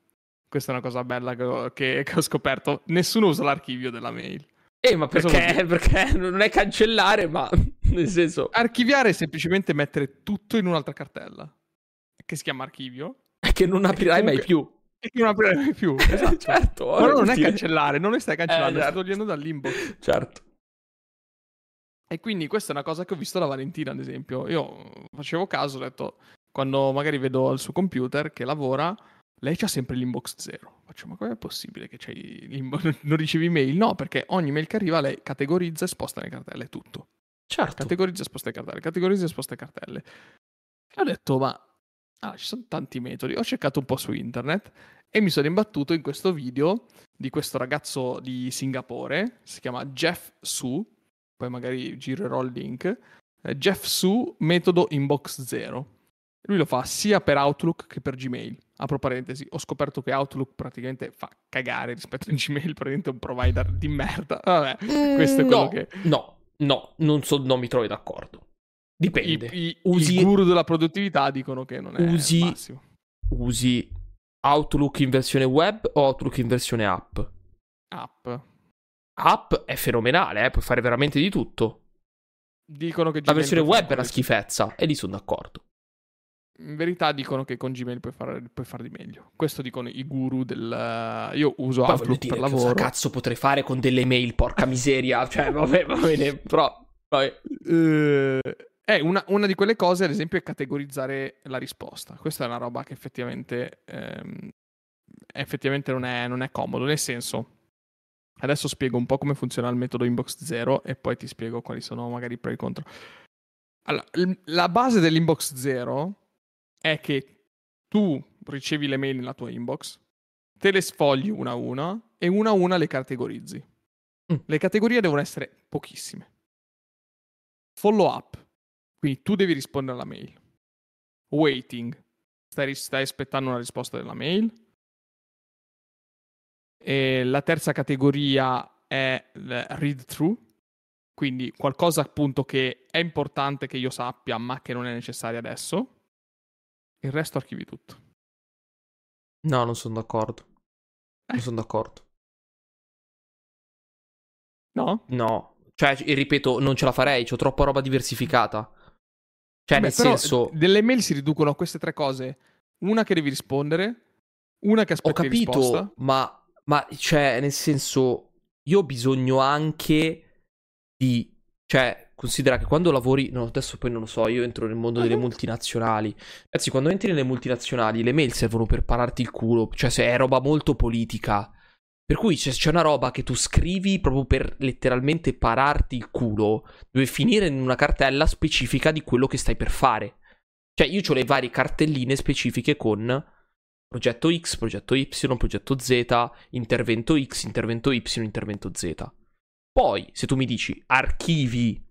Questa è una cosa bella che ho, che, che ho scoperto. Nessuno usa l'archivio della mail. Eh, ma perché? Perché non è cancellare, ma [LAUGHS] nel senso. Archiviare è semplicemente mettere tutto in un'altra cartella. Che si chiama archivio. [LAUGHS] E che non aprirai comunque... mai più. E che non aprirai mai più. [LAUGHS] Esatto. certo. Ma non è cancellare, non lo stai cancellando, eh, certo. stai togliendo dall'inbox. Certo. E quindi questa è una cosa che ho visto da Valentina, ad esempio. Io facevo caso, ho detto, quando magari vedo al suo computer che lavora, lei c'ha sempre l'inbox zero. Faccio, ma com'è possibile che c'hai [LAUGHS] non ricevi mail? No, perché ogni mail che arriva lei categorizza e sposta le cartelle, tutto. Certo. Categorizza e sposta le cartelle, categorizza e sposta le cartelle. E ho detto, ma ah, ci sono tanti metodi. Ho cercato un po' su internet e mi sono imbattuto in questo video di questo ragazzo di Singapore, si chiama Jeff Su, poi magari girerò il link. Eh, Jeff Su, metodo inbox zero. Lui lo fa sia per Outlook che per Gmail. Apro parentesi, ho scoperto che Outlook praticamente fa cagare rispetto a Gmail, praticamente è un provider di merda. Vabbè, mm, questo è quello no, che... No, no, non, so, non mi trovi d'accordo. Dipende. I, i, usi... I guru della produttività dicono che non è usi, massimo. Usi Outlook in versione web o Outlook in versione app? App. App è fenomenale, eh? puoi fare veramente di tutto. Dicono che Gmail La versione web è una schifezza e lì sono d'accordo in verità dicono che con Gmail puoi fare, puoi fare di meglio. Questo dicono i guru del... Io uso Poi Outlook per lavoro. Cosa cazzo potrei fare con delle mail, porca miseria? [LAUGHS] cioè, vabbè, va bene, però... Vabbè. Uh, è una, una, di quelle cose, ad esempio, è categorizzare la risposta. Questa è una roba che effettivamente, ehm, effettivamente non, è, non è comodo, nel senso... Adesso spiego un po' come funziona il metodo inbox 0 e poi ti spiego quali sono magari i pro e i contro. Allora, la base dell'inbox 0 è che tu ricevi le mail nella tua inbox, te le sfogli una a una e una a una le categorizzi. Mm. Le categorie devono essere pochissime. Follow up, quindi tu devi rispondere alla mail. Waiting, stai, stai aspettando una risposta della mail. E la terza categoria è read through, quindi qualcosa appunto che è importante che io sappia ma che non è necessario adesso il resto archivi tutto. No, non sono d'accordo. Non sono d'accordo. No? No. Cioè, ripeto, non ce la farei, ho troppa roba diversificata. Cioè, Beh, nel senso... Delle mail si riducono a queste tre cose. Una che devi rispondere, una che Ho aspetti capito, risposta. ma, ma cioè, nel senso, io ho bisogno anche di... Cioè, considera che quando lavori... No, adesso poi non lo so, io entro nel mondo delle multinazionali. Ragazzi, quando entri nelle multinazionali, le mail servono per pararti il culo. Cioè, se è roba molto politica. Per cui c'è, c'è una roba che tu scrivi proprio per letteralmente pararti il culo, deve finire in una cartella specifica di quello che stai per fare. Cioè, io ho le varie cartelline specifiche con progetto X, progetto Y, progetto Z, intervento X, intervento Y, intervento Z. Poi, se tu mi dici archivi,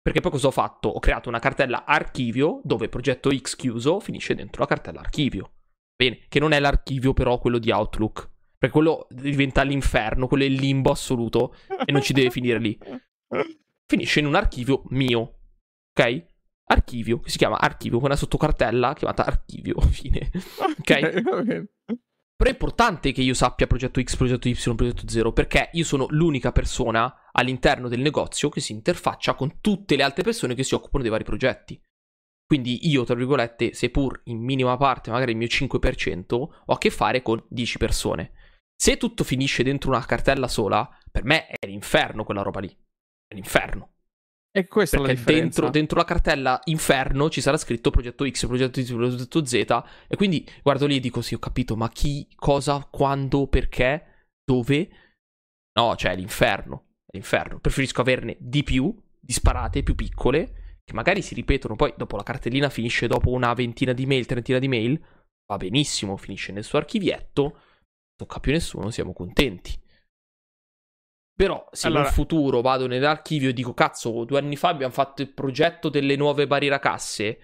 perché poi cosa ho fatto? Ho creato una cartella archivio dove progetto X chiuso finisce dentro la cartella archivio. Bene, che non è l'archivio però quello di Outlook. Perché quello diventa l'inferno, quello è il limbo assoluto e non ci deve finire lì. Finisce in un archivio mio. Ok? Archivio, che si chiama archivio, con una sottocartella chiamata archivio, [LAUGHS] fine. Ok? bene. Però è importante che io sappia progetto X, progetto Y, progetto 0, perché io sono l'unica persona all'interno del negozio che si interfaccia con tutte le altre persone che si occupano dei vari progetti. Quindi io, tra virgolette, seppur in minima parte, magari il mio 5%, ho a che fare con 10 persone. Se tutto finisce dentro una cartella sola, per me è l'inferno quella roba lì. È l'inferno. E questa è la Perché differenza. dentro, dentro la cartella inferno ci sarà scritto progetto X, progetto Y, progetto Z. E quindi guardo lì e dico: Sì, ho capito, ma chi, cosa, quando, perché, dove? No, cioè è l'inferno. È l'inferno. Preferisco averne di più, disparate, più piccole, che magari si ripetono. Poi dopo la cartellina finisce dopo una ventina di mail, trentina di mail. Va benissimo, finisce nel suo archivietto. Tocca più nessuno, siamo contenti. Però se Allora- nel futuro vado nell'archivio e dico cazzo, due anni fa abbiamo fatto il progetto delle nuove barrieracasse,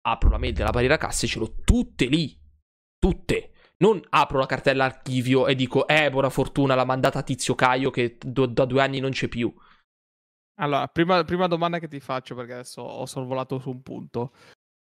apro la mail della barrieracasse e ce l'ho tutte lì. Tutte. Non apro la cartella archivio e dico eh, buona fortuna, l'ha mandata Tizio Caio che do- da due anni non c'è più. Allora, prima, prima domanda che ti faccio, perché adesso ho sorvolato su un punto.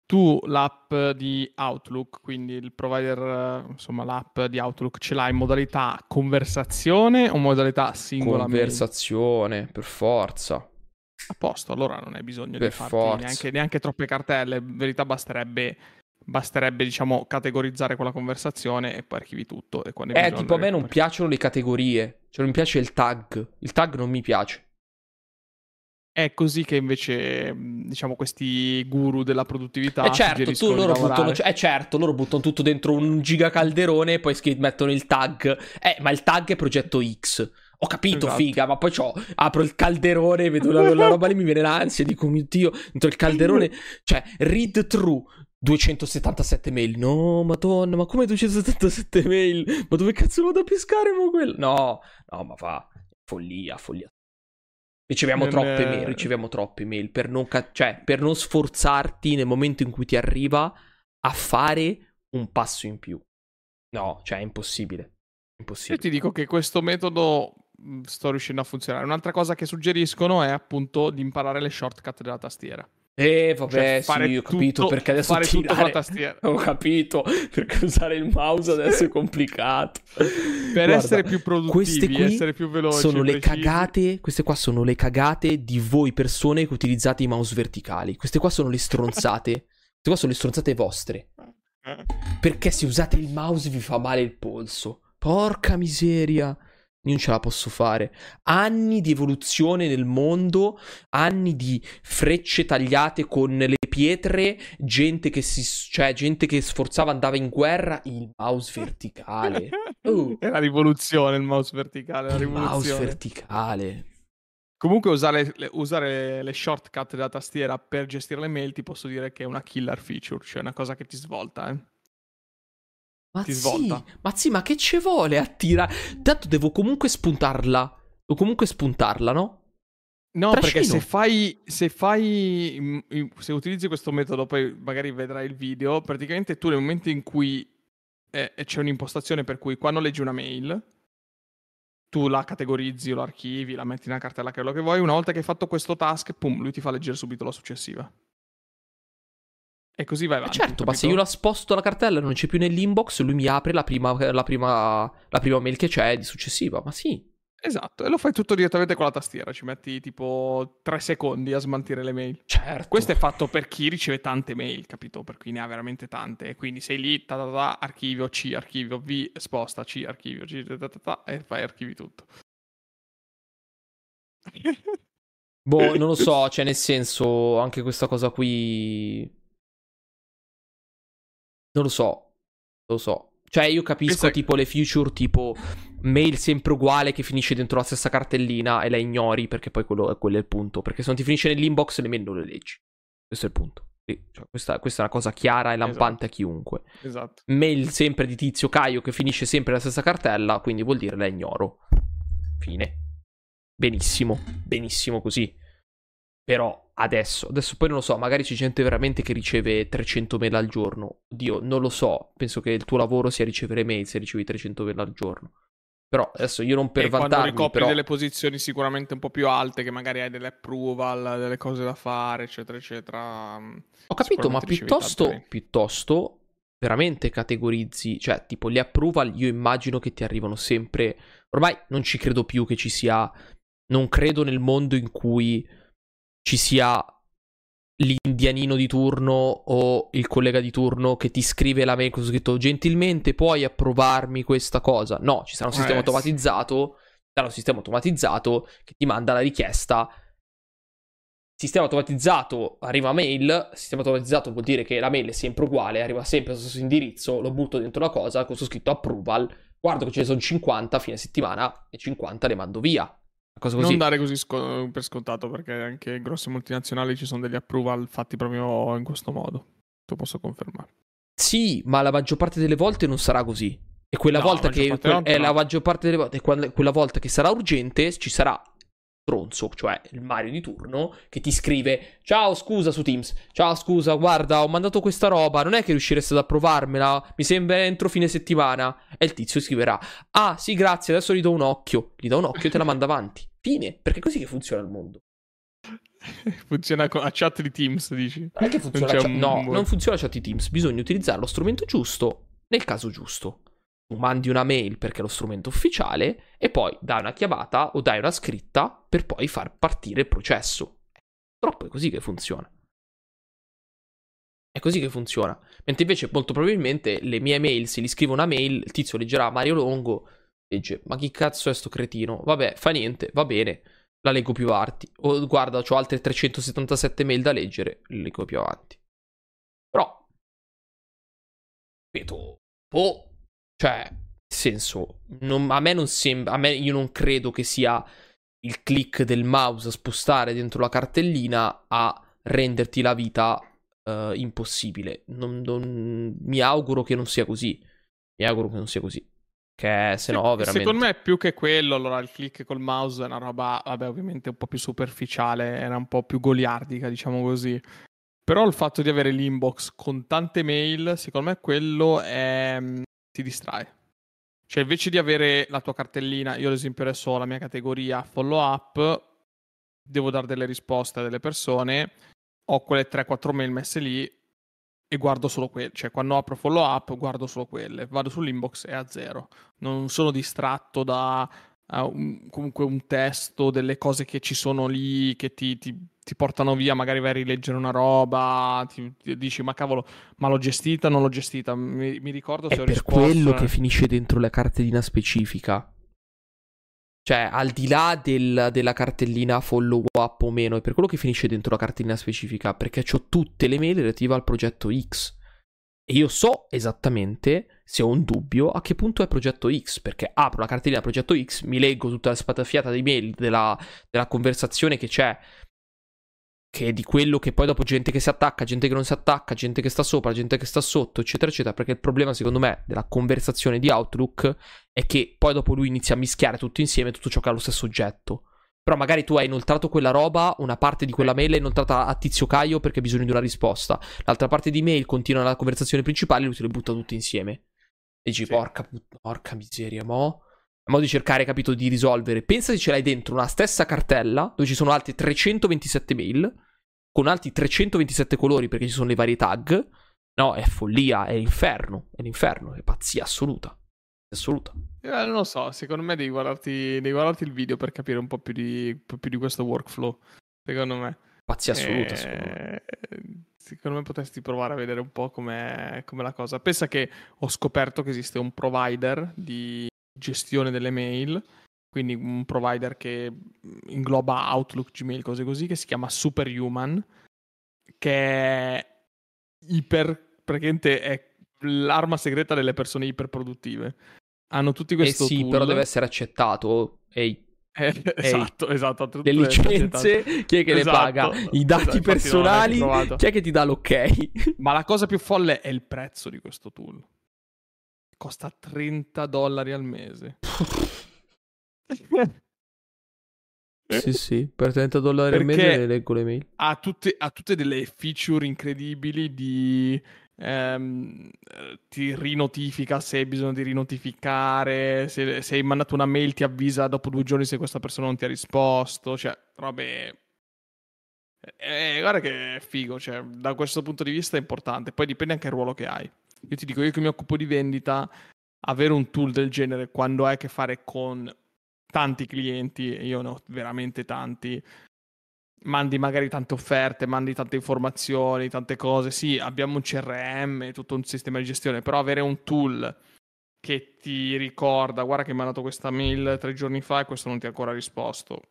Tu l'app di Outlook, quindi il provider, eh, insomma l'app di Outlook, ce l'hai in modalità conversazione o modalità singola mail? Conversazione, per forza. A posto, allora non hai bisogno Per di farti neanche, neanche troppe cartelle. In verità basterebbe, basterebbe, diciamo, categorizzare quella conversazione e poi archivi tutto. E Eh, tipo a me non piacciono le categorie, cioè non mi piace il tag. Il tag non mi piace. È così che invece, mh, diciamo, questi guru della produttività Eh certo, tu loro buttano, eh certo, loro buttano tutto dentro un gigacalderone e poi mettono il tag. Eh, ma il tag è progetto X. Ho capito, Esatto. figa, ma poi c'ho, apro il calderone, vedo la, la roba lì, mi viene l'ansia, dico, mio Dio, dentro il calderone, cioè, read through 277 mail. No, madonna, ma come 277 mail? Ma dove cazzo vado a pescare mo quello? No, no, ma va, follia, follia. Riceviamo Non troppe è- mail, riceviamo troppe mail per non, ca- cioè, per non sforzarti nel momento in cui ti arriva a fare un passo in più. No, cioè è impossibile. Io Impossibile. ti dico che questo metodo sto riuscendo a funzionare. Un'altra cosa che suggeriscono è appunto di imparare le shortcut della tastiera. Eh, vabbè, Cioè, sì, ho capito tutto- perché adesso fare tutto con tirare... la tastiera. [LAUGHS] Ho capito, perché usare il mouse adesso è complicato. Per Guarda, essere più produttivi, essere più veloci, sono le precisi. cagate, queste qua sono le cagate di voi persone che utilizzate i mouse verticali. Queste qua sono le stronzate. Queste qua sono le stronzate vostre. Eh. Perché se usate il mouse vi fa male il polso. Porca miseria. Non ce la posso fare. Anni di evoluzione nel mondo, anni di frecce tagliate con le pietre, gente che si cioè gente che sforzava andava in guerra, il mouse verticale. Uh. [LAUGHS] È la rivoluzione il mouse verticale, la Il mouse verticale. Comunque usare, le, usare le shortcut della tastiera per gestire le mail ti posso dire che è una killer feature, cioè una cosa che ti svolta, eh. Ma Ti sì, svolta. ma sì, ma che ci vuole a tirare? Tanto devo comunque spuntarla. Devo comunque spuntarla, no? No, Trascino. perché se fai, se fai, mm, se utilizzi questo metodo, poi magari vedrai il video, praticamente tu nel momento in cui eh, c'è un'impostazione per cui quando leggi una mail, tu la categorizzi la archivi, la metti nella cartella, quello che vuoi, una volta che hai fatto questo task, pum, lui ti fa leggere subito la successiva. E così vai Ma avanti. certo, ma capito? se io la sposto la cartella e non c'è più nell'inbox, lui mi apre la prima, la prima, la prima mail che c'è di successiva. Ma sì, Esatto, e lo fai tutto direttamente con la tastiera, ci metti tipo tre secondi a smantire le mail. certo. Questo è fatto per chi riceve tante mail, capito? Per chi ne ha veramente tante. E quindi sei lì, ta ta ta, archivio C, archivio V, sposta C, archivio C, ta ta ta, ta, e fai archivi tutto. Boh, non lo so, [LAUGHS] cioè nel senso, anche questa cosa qui... Non lo so, lo so. Cioè io capisco tipo le future, tipo mail sempre uguale che finisce dentro la stessa cartellina e la ignori perché poi quello, quello è il punto. Perché se non ti finisce nell'inbox le mail non le leggi. Questo è il punto. Cioè, questa, questa è una cosa chiara e lampante a chiunque. esatto. Mail sempre di tizio Caio che finisce sempre nella stessa cartella, quindi vuol dire la ignoro. Fine. Benissimo, benissimo così. Però adesso, adesso poi non lo so, magari c'è gente veramente che riceve 300 mail al giorno. Oddio, non lo so. Penso che il tuo lavoro sia ricevere mail se ricevi 300 mail al giorno. Però adesso io non per e quando vantarmi, ricopri però... delle posizioni sicuramente un po' più alte, che magari hai delle approval, delle cose da fare, eccetera, eccetera. mm, Ho capito, ma piuttosto, piuttosto veramente categorizzi, cioè tipo gli approval io immagino che ti arrivano sempre, ormai non ci credo più che ci sia, non credo nel mondo in cui ci sia l'indianino di turno o il collega di turno che ti scrive la mail con scritto gentilmente puoi approvarmi questa cosa. No, ci sarà un sistema Eh, automatizzato, sarà un sistema automatizzato che ti manda la richiesta sistema automatizzato arriva mail, sistema automatizzato vuol dire che la mail è sempre uguale, arriva sempre allo stesso indirizzo, lo butto dentro la cosa, con su scritto approval, guardo che ce ne sono 50 a fine settimana e 50 le mando via. Cosa così. Non dare così sco- per scontato, perché anche grosse multinazionali ci sono degli approval fatti proprio in questo modo. Te lo posso confermare. Sì, ma la maggior parte delle volte non sarà così. E quella No, volta che è volte la maggior parte delle volte, quella volta che sarà urgente, ci sarà stronzo, cioè il Mario di turno, che ti scrive: Ciao, scusa su Teams. Ciao, scusa, guarda, ho mandato questa roba. Non è che riuscireste ad approvarmela? Mi sembra entro fine settimana. E il tizio scriverà: Ah, sì, grazie, adesso gli do un occhio. Gli do un occhio e te la manda avanti. Fine, perché è così che funziona il mondo. [LAUGHS] Funziona con- a chat di Teams, dici? Non che funziona la chat- un- No, non funziona la chat di Teams. Bisogna utilizzare lo strumento giusto nel caso giusto. Tu mandi una mail perché è lo strumento ufficiale e poi dai una chiamata o dai una scritta per poi far partire il processo. Purtroppo è così che funziona. È così che funziona. Mentre invece molto probabilmente le mie mail, se gli scrivo una mail, il tizio leggerà Mario Longo, legge ma chi cazzo è sto cretino? Vabbè, fa niente, va bene, la leggo più avanti. O guarda, ho altre 377 mail da leggere, le leggo più avanti. Però, ripeto, boh, cioè, nel senso, non- a me non sembra, a me io non credo che sia il click del mouse a spostare dentro la cartellina a renderti la vita eh, impossibile. Non- non- mi auguro che non sia così. Mi auguro che non sia così. Che se no, veramente. Secondo me è più che quello, allora il click col mouse è una roba, vabbè, ovviamente un po' più superficiale, era un po' più goliardica, diciamo così. Però il fatto di avere l'inbox con tante mail, secondo me quello è... mm, ti distrae. Cioè, invece di avere la tua cartellina, io ad esempio adesso ho la mia categoria follow up, devo dare delle risposte a delle persone, ho quelle 3-4 mail messe lì e guardo solo quelle. Cioè, quando apro follow up, guardo solo quelle. Vado sull'inbox e a zero. Non sono distratto da eh, un- comunque un testo, delle cose che ci sono lì, che ti, ti- ti portano via, magari vai a rileggere una roba, ti, ti dici, ma cavolo, ma l'ho gestita, non l'ho gestita. Mi, mi ricordo se È ho per risposto. quello eh. che finisce dentro la cartellina specifica. Cioè, al di là del- della cartellina follow up o meno, è per quello che finisce dentro la cartellina specifica, perché ho tutte le mail relative al progetto X. E io so esattamente, se ho un dubbio, a che punto è progetto X, perché apro la cartellina progetto X, mi leggo tutta la spatafiata di mail della, della conversazione che c'è, che è di quello che poi dopo gente che si attacca, gente che non si attacca, gente che sta sopra, gente che sta sotto, eccetera, eccetera, perché il problema secondo me della conversazione di Outlook è che poi dopo lui inizia a mischiare tutto insieme tutto ciò che ha lo stesso oggetto. Però magari tu hai inoltrato quella roba, una parte di quella mail è inoltrata a Tizio Caio perché ha bisogno di una risposta. L'altra parte di mail continua nella conversazione principale e lui te le butta tutte insieme. Dici, Sì. porca, put- porca miseria, mo... A modo di cercare, capito, di risolvere. Pensa se ce l'hai dentro una stessa cartella dove ci sono altre 327 mail con altri 327 colori perché ci sono le varie tag, no, è follia, è l'inferno, è l'inferno, è pazzia assoluta. Assoluta. Eh, non lo so, secondo me devi guardarti, devi guardarti il video per capire un po' più di, più di questo workflow. Secondo me. Pazzia assoluta, eh, secondo me. Secondo me potresti provare a vedere un po' com'è, la cosa. Pensa che ho scoperto che esiste un provider di gestione delle mail, quindi un provider che ingloba Outlook, Gmail, cose così, che si chiama Superhuman, che è iper, praticamente è l'arma segreta delle persone iperproduttive. Hanno tutti questo eh sì, tool. però deve essere accettato. Ehi, eh, esatto, esatto. Le licenze, chi è che esatto, le paga? I dati esatto, personali, chi è che ti dà l'ok? [LAUGHS] Ma la cosa più folle è il prezzo di questo tool. Costa 30 dollari al mese. [LAUGHS] sì, sì, per 30 dollari Perché al mese leggo le mail. Ha tutte, ha tutte delle feature incredibili di ehm, ti rinotifica se hai bisogno di rinotificare, se, se, hai mandato una mail ti avvisa dopo due giorni se questa persona non ti ha risposto, cioè robe... Eh, guarda che è figo, cioè, da questo punto di vista è importante, poi dipende anche dal ruolo che hai. Io ti dico, io che mi occupo di vendita, avere un tool del genere quando hai a che fare con tanti clienti, io ne ho veramente tanti, mandi magari tante offerte, mandi tante informazioni, tante cose. Sì, abbiamo un CRM, tutto un sistema di gestione, però avere un tool che ti ricorda, guarda che mi ha mandato questa mail tre giorni fa e questo non ti ha ancora risposto.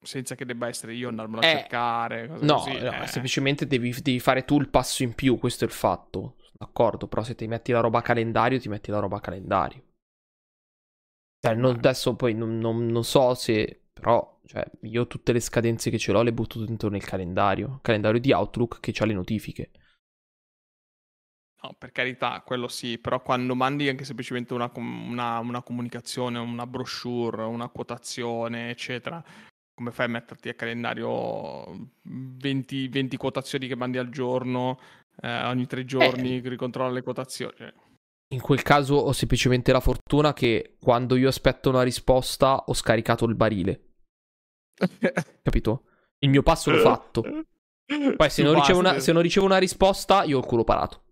Senza che debba essere io andarmelo eh, a cercare. No, così, no eh. semplicemente devi, devi, fare tu il passo in più, questo è il fatto. D'accordo, però se ti metti la roba a calendario, ti metti la roba a calendario. Cioè, non, adesso poi non, non, non so se però, cioè, io tutte le scadenze che ce l'ho le butto dentro nel calendario. Calendario di Outlook che ha le notifiche. No, per carità, quello sì, però quando mandi anche semplicemente una, una, una comunicazione, una brochure, una quotazione, eccetera, come fai a metterti a calendario 20, 20 quotazioni che mandi al giorno, eh, ogni tre giorni eh. ricontrolla le quotazioni? Cioè. In quel caso ho semplicemente la fortuna che quando io aspetto una risposta ho scaricato il barile. Capito? Il mio passo l'ho fatto. Poi se non, una, se non, ricevo una, risposta, io ho il culo parato.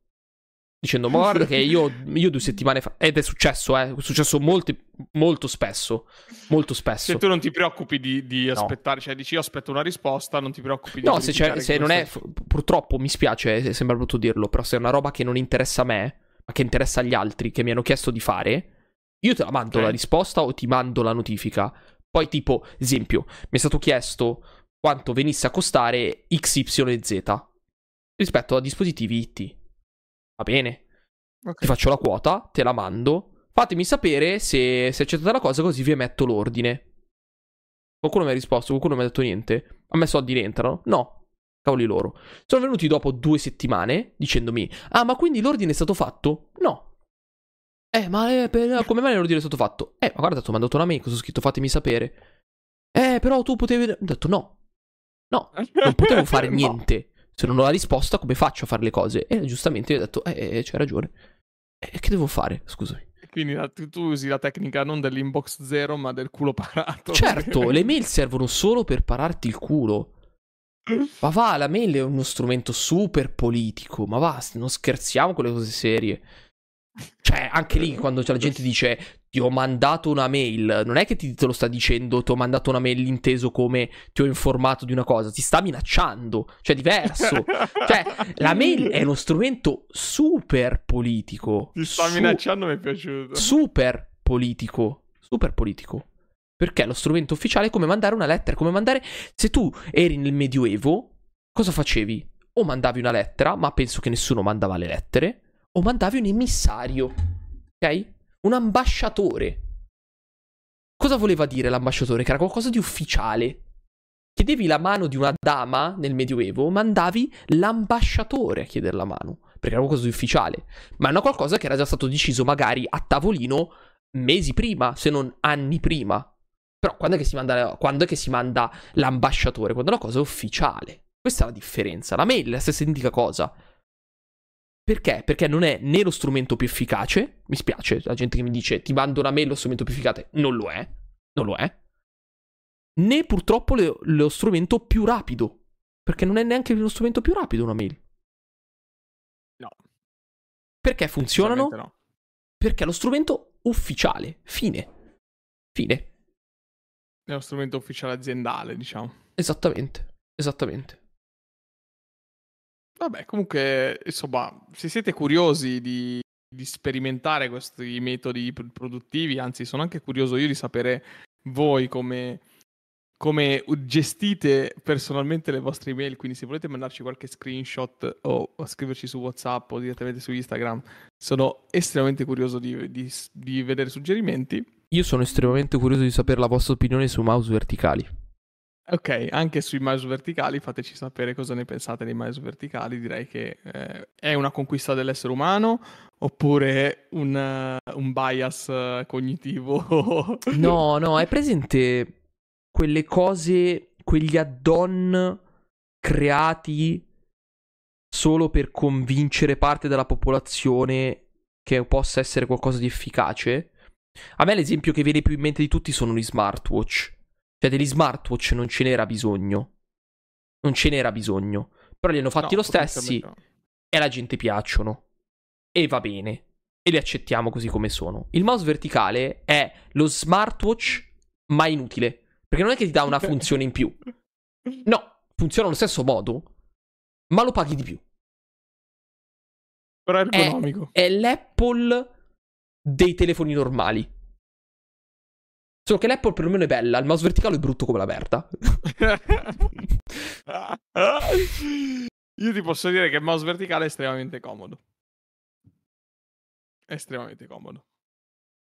Dicendo, ma guarda che io, io, due settimane fa... Ed è successo, eh. È successo molti, molto spesso. Molto spesso. Se tu non ti preoccupi di, di aspettare, no. cioè dici io aspetto una risposta, non ti preoccupi di... No, se, se non è... Purtroppo, mi spiace, sembra brutto dirlo, però se è una roba che non interessa a me, ma che interessa agli altri, che mi hanno chiesto di fare, io te la mando okay. la risposta o ti mando la notifica. Poi, tipo, esempio, mi è stato chiesto quanto venisse a costare XYZ rispetto a dispositivi IT. Va bene. Okay. Ti faccio la quota, te la mando. Fatemi sapere se, se accettate la cosa, così vi emetto l'ordine. Qualcuno mi ha risposto, qualcuno mi ha detto niente. A me soldi rientrano? No. Cavoli loro. Sono venuti dopo due settimane dicendomi: Ah, ma quindi l'ordine è stato fatto? No. Eh, ma eh, per, come mai l'ordine è stato fatto? Eh, ma guarda, ti ho mandato una mail, cosa ho scritto? Fatemi sapere. Eh, però tu potevi... Ho detto no. No, non potevo [LAUGHS] fare niente. no. Se non ho la risposta, come faccio a fare le cose? E giustamente io ho detto, eh, eh c'hai ragione. E eh, che devo fare? Scusami. Quindi tu usi la tecnica non dell'inbox zero, ma del culo parato. Certo, [LAUGHS] le mail servono solo per pararti il culo. Ma va, la mail è uno strumento super politico. Ma va, non scherziamo con le cose serie. Cioè, anche lì quando la gente dice ti ho mandato una mail, non è che ti, te lo sta dicendo ti ho mandato una mail inteso come ti ho informato di una cosa, ti sta minacciando, cioè è diverso. [LAUGHS] cioè, la mail è uno strumento super politico. Ti sta su- minacciando, mi è piaciuto. Super politico, super politico. Perché lo strumento ufficiale è come mandare una lettera, come mandare... Se tu eri nel Medioevo, cosa facevi? O mandavi una lettera, ma penso che nessuno mandava le lettere, o mandavi un emissario, ok? Un ambasciatore. Cosa voleva dire l'ambasciatore? Che era qualcosa di ufficiale. Chiedevi la mano di una dama nel Medioevo, mandavi l'ambasciatore a chiedere la mano, perché era qualcosa di ufficiale. Ma non qualcosa che era già stato deciso magari a tavolino mesi prima, se non anni prima. Però quando è che si manda, quando è che si manda l'ambasciatore? Quando la cosa è ufficiale. Questa è la differenza. La mail è la stessa identica cosa. Perché? Perché non è né lo strumento più efficace, mi spiace, la gente che mi dice ti mando una mail lo strumento più efficace, non lo è, non lo è, né purtroppo le, lo strumento più rapido. Perché non è neanche lo strumento più rapido una mail. No. Perché funzionano? No. Perché è lo strumento ufficiale. Fine. Fine. È lo strumento ufficiale aziendale, diciamo. Esattamente. Esattamente. Vabbè, comunque, insomma, se siete curiosi di, di sperimentare questi metodi produttivi, anzi, sono anche curioso io di sapere voi come come gestite personalmente le vostre email, quindi se volete mandarci qualche screenshot o scriverci su WhatsApp o direttamente su Instagram, sono estremamente curioso di, di, di vedere suggerimenti. Io sono estremamente curioso di sapere la vostra opinione su mouse verticali. Ok, anche sui mouse verticali fateci sapere cosa ne pensate dei mouse verticali, direi che eh, è una conquista dell'essere umano oppure un, uh, un bias uh, cognitivo. [LAUGHS] no, no, è presente quelle cose, quegli add-on creati solo per convincere parte della popolazione che possa essere qualcosa di efficace. A me l'esempio che viene più in mente di tutti sono gli smartwatch. Cioè degli smartwatch non ce n'era bisogno. Non ce n'era bisogno. Però li hanno fatti no, lo stessi e alla gente piacciono. E va bene. E li accettiamo così come sono. Il mouse verticale è lo smartwatch ma inutile. Perché non è che ti dà una funzione in più. [LAUGHS] No, funziona allo stesso modo, ma lo paghi di più. Però è ergonomico. È, è l'Apple dei telefoni normali. Solo che l'Apple perlomeno è bella, il mouse verticale è brutto come la merda. [LAUGHS] Io ti posso dire che il mouse verticale è estremamente comodo. È estremamente comodo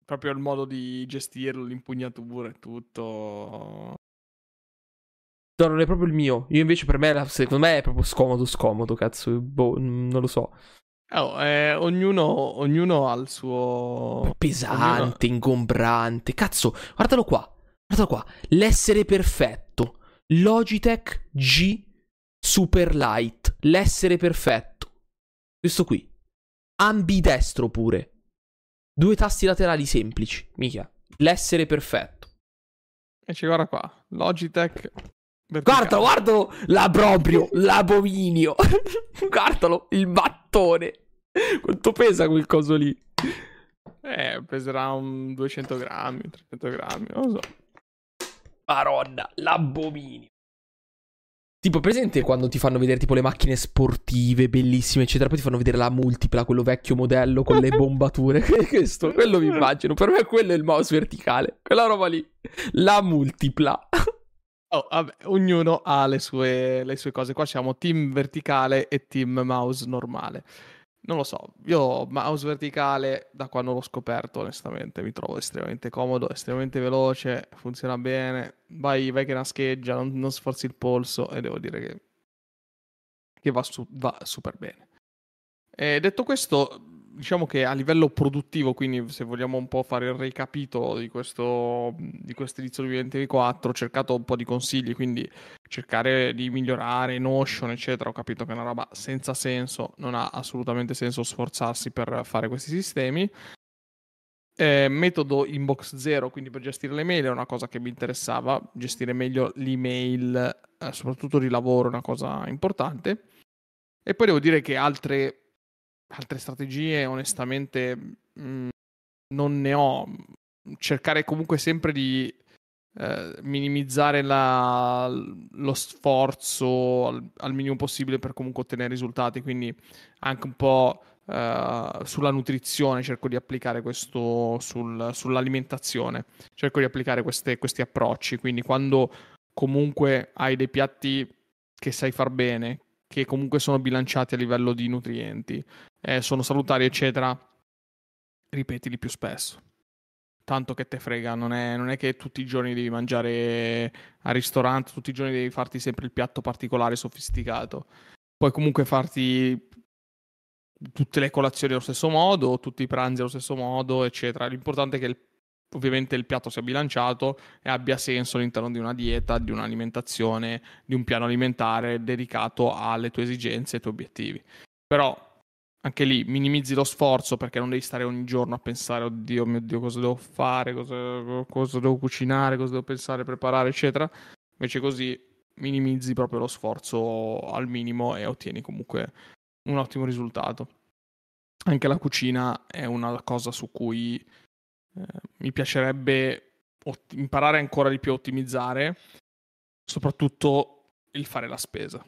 proprio il modo di gestirlo, l'impugnatura e tutto. No, non è proprio il mio. Io invece per me, secondo me è proprio scomodo, scomodo, cazzo. Boh, non lo so. Oh, eh, ognuno, ognuno, ha il suo... Pesante, ognuno... ingombrante. Cazzo, guardalo qua. Guardalo qua. L'essere perfetto. Logitech G Super Light. L'essere perfetto. Questo qui. Ambidestro pure. Due tasti laterali semplici, mica. L'essere perfetto. E ci guarda qua. Logitech. Guarda, guardalo! L'abrobrio, l'abominio. [LAUGHS] Guardalo, il mattone. Quanto pesa quel coso lì? Eh, peserà un 200 grammi, 300 grammi, non lo so. Maronna, l'abominio. Tipo, presente quando ti fanno vedere tipo le macchine sportive bellissime, eccetera, poi ti fanno vedere la multipla, quello vecchio modello con le [LAUGHS] bombature. Questo, quello mi immagino. Per me quello è il mouse verticale. Quella roba lì. La multipla. [LAUGHS] Oh, vabbè, ognuno ha le sue, le sue cose. Qua siamo team verticale e team mouse normale. Non lo so, io mouse verticale da quando l'ho scoperto onestamente mi trovo estremamente comodo, estremamente veloce, funziona bene, vai, vai che nascheggia, non, non sforzi il polso e devo dire che, che va, su, va super bene. E detto questo, diciamo che a livello produttivo, quindi se vogliamo un po' fare il recapitolo di questo, di questo inizio 2024, ho cercato un po' di consigli, quindi cercare di migliorare Notion, eccetera. Ho capito che è una roba senza senso, non ha assolutamente senso sforzarsi per fare questi sistemi. Eh, metodo inbox zero, quindi per gestire le mail è una cosa che mi interessava, gestire meglio l'email, eh, soprattutto di lavoro, è una cosa importante. E poi devo dire che altre altre strategie onestamente mh, mm, non ne ho. Cercare comunque sempre di eh, minimizzare la, lo sforzo al, al, minimo possibile per comunque ottenere risultati, quindi anche un po' eh, sulla nutrizione cerco di applicare questo, sul, sull'alimentazione, cerco di applicare queste, questi approcci, quindi quando comunque hai dei piatti che sai far bene, che comunque sono bilanciati a livello di nutrienti, eh, sono salutari, eccetera, ripetili più spesso. Tanto che te frega, non è, non è, che tutti i giorni devi mangiare al ristorante, tutti i giorni devi farti sempre il piatto particolare sofisticato. Puoi comunque farti tutte le colazioni allo stesso modo, tutti i pranzi allo stesso modo, eccetera. L'importante è che il, ovviamente il piatto sia bilanciato e abbia senso all'interno di una dieta, di un'alimentazione, di un piano alimentare dedicato alle tue esigenze e ai tuoi obiettivi. Però anche lì minimizzi lo sforzo perché non devi stare ogni giorno a pensare, oddio mio Dio, cosa devo fare, cosa, cosa devo cucinare, cosa devo pensare, preparare, eccetera. Invece così minimizzi proprio lo sforzo al minimo e ottieni comunque un ottimo risultato. Anche la cucina è una cosa su cui eh, mi piacerebbe ot- imparare ancora di più a ottimizzare, soprattutto il fare la spesa.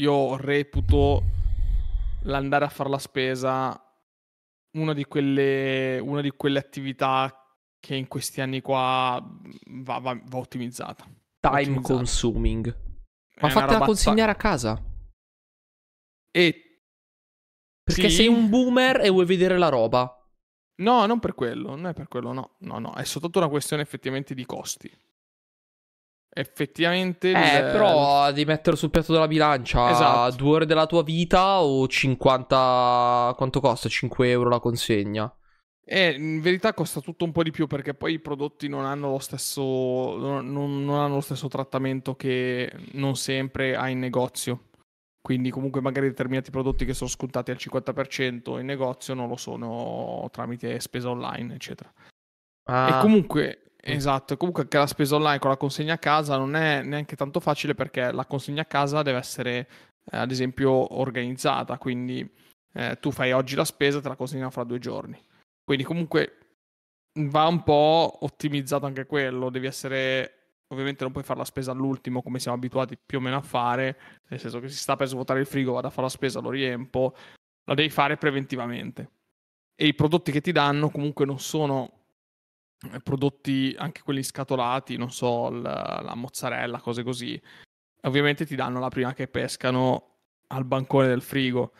Io reputo l'andare a fare la spesa una di quelle, una di quelle attività che in questi anni qua va, va, va ottimizzata. Time ottimizzata. consuming. Ma fatela consegnare a casa. E perché sì. sei un boomer e vuoi vedere la roba. No, non per quello, non è per quello, no, no, no, è soltanto una questione effettivamente di costi. Effettivamente... Eh, il... però di mettere sul piatto della bilancia esatto. due ore della tua vita o 50... quanto costa? 5 euro la consegna? Eh, in verità costa tutto un po' di più perché poi i prodotti non hanno lo stesso, non, non hanno lo stesso trattamento che non sempre hai in negozio. Quindi comunque magari determinati prodotti che sono scontati al 50% in negozio non lo sono tramite spesa online, eccetera. Ah. E comunque, esatto, comunque anche la spesa online con la consegna a casa non è neanche tanto facile perché la consegna a casa deve essere, eh, ad esempio, organizzata. Quindi eh, tu fai oggi la spesa e te la consegna fra due giorni. Quindi comunque va un po' ottimizzato anche quello, devi essere ovviamente non puoi fare la spesa all'ultimo come siamo abituati più o meno a fare, nel senso che si sta per svuotare il frigo, vado a fare la spesa, lo riempo, la devi fare preventivamente. E i prodotti che ti danno comunque non sono eh, prodotti, anche quelli scatolati, non so, la, la mozzarella, cose così. Ovviamente ti danno la prima che pescano al bancone del frigo,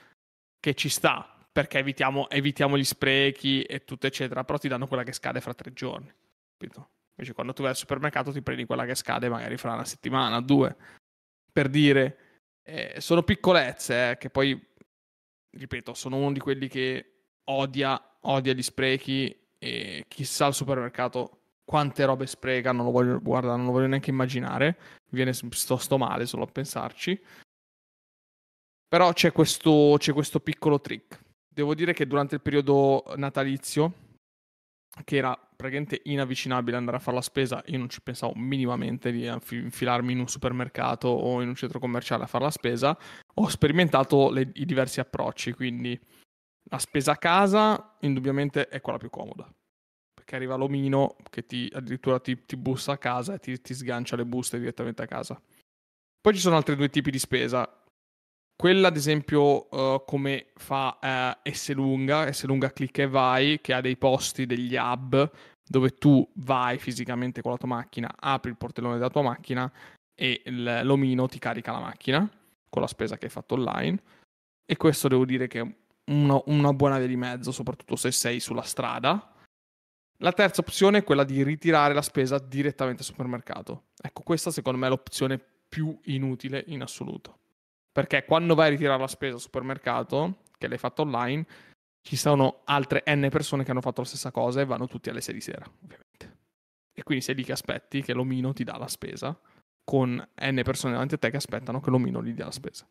che ci sta, perché evitiamo, evitiamo gli sprechi e tutto eccetera, però ti danno quella che scade fra tre giorni. Capito? Invece quando tu vai al supermercato ti prendi quella che scade magari fra una settimana, due. Per dire, eh, sono piccolezze eh, che poi, ripeto, sono uno di quelli che odia, odia gli sprechi e chissà al supermercato quante robe spreca, non lo voglio, guarda, non lo voglio neanche immaginare, mi viene sto, sto male solo a pensarci. Però c'è questo, c'è questo piccolo trick. Devo dire che durante il periodo natalizio, che era praticamente inavvicinabile andare a fare la spesa, io non ci pensavo minimamente di infilarmi in un supermercato o in un centro commerciale a fare la spesa, ho sperimentato le, i diversi approcci, quindi la spesa a casa indubbiamente è quella più comoda, perché arriva l'omino che ti, addirittura ti, ti bussa a casa e ti, ti sgancia le buste direttamente a casa. Poi ci sono altri due tipi di spesa, quella, ad esempio, uh, come fa uh, S lunga, S lunga click e vai, che ha dei posti, degli hub, dove tu vai fisicamente con la tua macchina, apri il portellone della tua macchina e l'omino ti carica la macchina con la spesa che hai fatto online. E questo devo dire che è una, una buona via di mezzo, soprattutto se sei sulla strada. La terza opzione è quella di ritirare la spesa direttamente al supermercato. Ecco, questa secondo me è l'opzione più inutile in assoluto perché quando vai a ritirare la spesa al supermercato, che l'hai fatto online, ci sono altre N persone che hanno fatto la stessa cosa e vanno tutti alle 6 di sera, ovviamente. E quindi sei lì che aspetti che l'omino ti dà la spesa, con N persone davanti a te che aspettano che l'omino gli dia la spesa.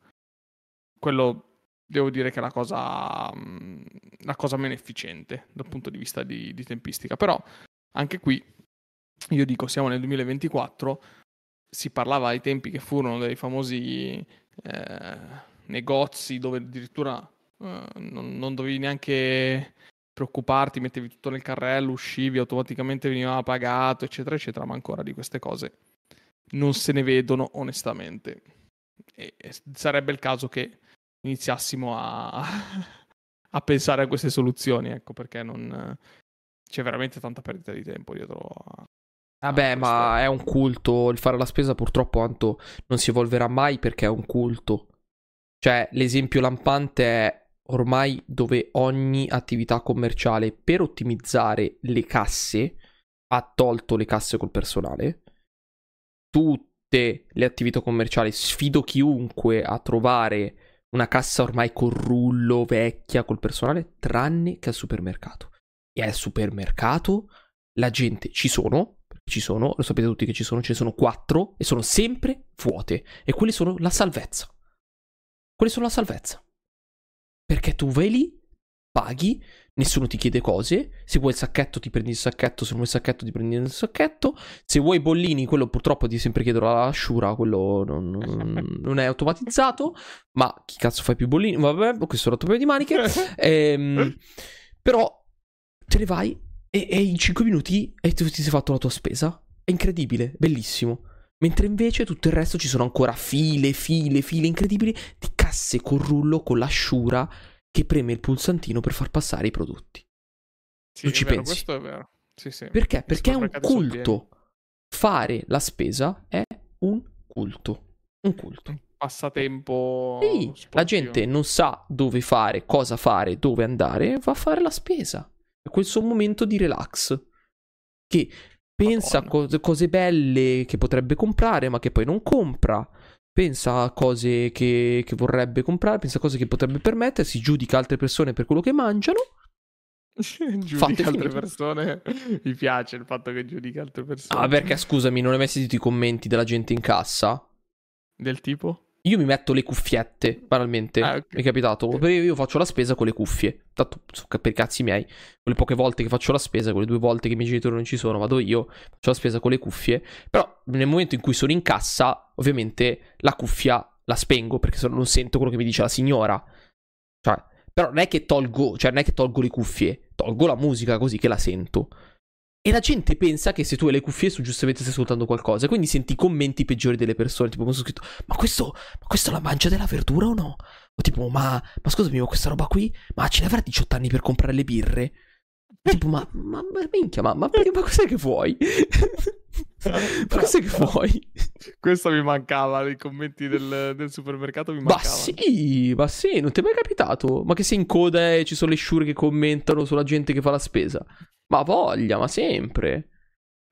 Quello devo dire che è la cosa, mm, la cosa meno efficiente dal punto di vista di, di tempistica. Però anche qui, io dico, siamo nel 2024, si parlava ai tempi che furono dei famosi eh, negozi dove addirittura eh, non, non, dovevi neanche preoccuparti, mettevi tutto nel carrello, uscivi, automaticamente veniva pagato, eccetera, eccetera, ma ancora di queste cose non se ne vedono onestamente. E, e sarebbe il caso che iniziassimo a, [LAUGHS] a pensare a queste soluzioni, ecco, perché non, c'è veramente tanta perdita di tempo dietro a, Vabbè, ma è un culto. Il fare la spesa purtroppo tanto non si evolverà mai perché è un culto. Cioè, l'esempio lampante è ormai dove ogni attività commerciale per ottimizzare le casse ha tolto le casse col personale. Tutte le attività commerciali, sfido chiunque a trovare una cassa ormai con rullo vecchia col personale, tranne che al supermercato. E al supermercato la gente ci sono, ci sono, lo sapete tutti che ci sono, ce ne sono quattro e sono sempre vuote. E quelle sono la salvezza. Quelle sono la salvezza. Perché tu vai lì, paghi, nessuno ti chiede cose. Se vuoi il sacchetto, ti prendi il sacchetto. Se non vuoi il sacchetto, ti prendi il sacchetto. Se vuoi i bollini, quello purtroppo ti sempre chiedono la Shura. Quello non, [LAUGHS] non, è automatizzato. Ma chi cazzo fa più bollini? Vabbè, questo è un altro paio di maniche. [LAUGHS] ehm, però te ne vai e, e in 5 minuti e tu ti sei fatto la tua spesa. È incredibile, bellissimo. Mentre invece tutto il resto ci sono ancora file, file, file incredibili di casse con rullo con l'asciura che preme il pulsantino per far passare i prodotti. Sì, non ci vero, pensi? Questo è vero. Sì, sì. Perché? Perché è un culto. Fare la spesa è un culto. Un culto. Un passatempo. Sì, sportivo. la gente non sa dove fare, cosa fare, dove andare, va a fare la spesa. Quel suo momento di relax. Che pensa a cose, cose belle che potrebbe comprare, ma che poi non compra pensa a cose che, che, vorrebbe comprare, pensa a cose che potrebbe permettersi, giudica altre persone per quello che mangiano. [LAUGHS] giudica altre persone. Mi piace il fatto che giudica altre persone. Ah, perché scusami, non hai mai sentito i commenti della gente in cassa? Del tipo? Io mi metto le cuffiette, banalmente. Ah, okay. Mi è capitato. Io faccio la spesa con le cuffie. Tanto per i cazzi miei. Quelle poche volte che faccio la spesa, quelle due volte che i miei genitori non ci sono, vado io. Faccio la spesa con le cuffie. Però nel momento in cui sono in cassa, ovviamente la cuffia la spengo perché non sento quello che mi dice la signora. Cioè, però non è che tolgo, cioè non è che tolgo le cuffie, tolgo la musica così che la sento. E la gente pensa che se tu hai le cuffie su giustamente stai ascoltando qualcosa. Quindi senti i commenti peggiori delle persone. Tipo, mi sono scritto: Ma questo, ma questo la mangia della verdura o no? O tipo, ma, ma scusami, ma questa roba qui? Ma ce ne avrà 18 anni per comprare le birre? Tipo, ma, ma, ma minchia, ma, ma, ma cos'è che vuoi? [LAUGHS] ma cos'è che vuoi? Questo mi mancava, i commenti del, del supermercato mi mancavano. Ma sì, ma sì, non ti è mai capitato? Ma che sei in coda e ci sono le sciure che commentano sulla gente che fa la spesa? Ma voglia, ma sempre.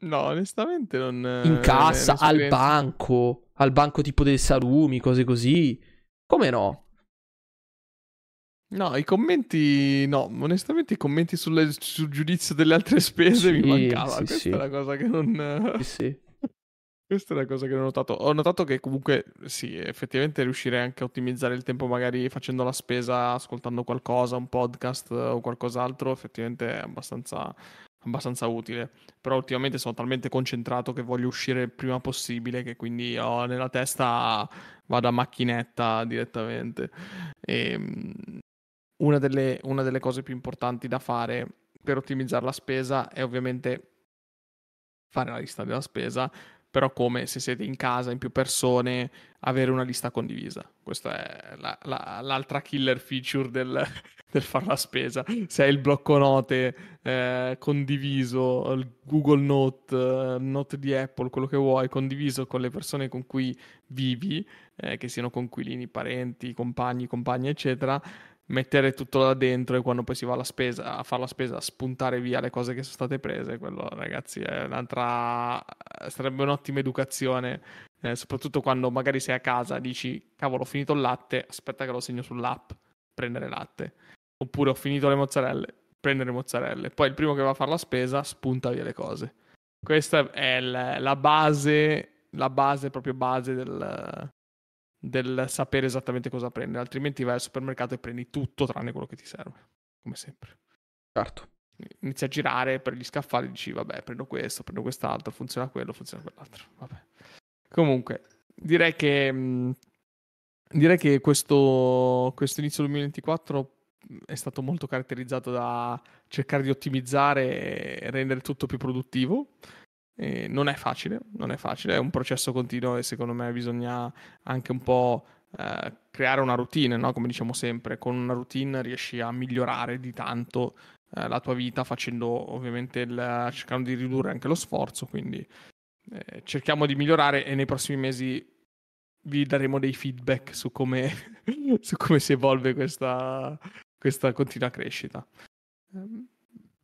No, onestamente non... In cassa, al banco, al banco tipo dei salumi, cose così. Come no? No, i commenti, no, onestamente i commenti sulle, sul giudizio delle altre spese sì, mi mancava. Sì, Questa sì. è la cosa che non... Sì, sì. Questa è la cosa che ho notato. Ho notato che comunque, sì, effettivamente riuscire anche a ottimizzare il tempo magari facendo la spesa, ascoltando qualcosa, un podcast o qualcos'altro, effettivamente è abbastanza, abbastanza utile. Però ultimamente sono talmente concentrato che voglio uscire il prima possibile che quindi ho nella testa vado a macchinetta direttamente. E, ehm, una, delle, una delle cose più importanti da fare per ottimizzare la spesa è ovviamente fare la lista della spesa però come se siete in casa in più persone avere una lista condivisa. Questa è la, la, l'altra killer feature del, [LAUGHS] del fare la spesa. Se hai il blocco note eh, condiviso, il Google Note, eh, Note di Apple, quello che vuoi, condiviso con le persone con cui vivi, eh, che siano conquilini, parenti, compagni, compagni, eccetera, mettere tutto là dentro e quando poi si va alla spesa, a fare la spesa, spuntare via le cose che sono state prese, quello ragazzi è un'altra, sarebbe un'ottima educazione, eh, soprattutto quando magari sei a casa dici cavolo ho finito il latte, aspetta che lo segno sull'app, prendere latte, oppure ho finito le mozzarelle, prendere mozzarelle, poi il primo che va a fare la spesa spunta via le cose. Questa è la base, la base proprio base del, del sapere esattamente cosa prendere, altrimenti vai al supermercato e prendi tutto tranne quello che ti serve, come sempre. Certo. Inizi a girare per gli scaffali, dici vabbè, prendo questo, prendo quest'altro, funziona quello, funziona quell'altro, vabbè. Comunque, direi che mh, direi che questo, questo inizio 2024 è stato molto caratterizzato da cercare di ottimizzare e rendere tutto più produttivo. E non è facile, non è facile, è un processo continuo e secondo me bisogna anche un po' eh, creare una routine, no? come diciamo sempre, con una routine riesci a migliorare di tanto eh, la tua vita facendo ovviamente il, cercando di ridurre anche lo sforzo, quindi eh, cerchiamo di migliorare e nei prossimi mesi vi daremo dei feedback su come, [LAUGHS] su come si evolve questa, questa continua crescita. Um,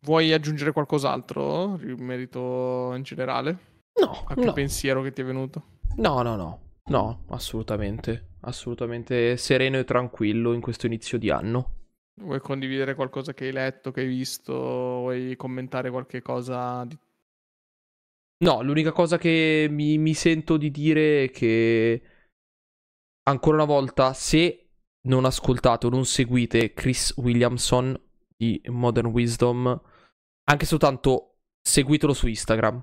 Vuoi aggiungere qualcos'altro in merito in generale? No. Qualche no. pensiero che ti è venuto? No, no, no. No, assolutamente. Assolutamente sereno e tranquillo in questo inizio di anno. Vuoi condividere qualcosa che hai letto, che hai visto? Vuoi commentare qualche cosa di... No, l'unica cosa che mi, mi sento di dire è che ancora una volta, se non ascoltate o non seguite Chris Williamson, di Modern Wisdom, anche soltanto seguitelo su Instagram,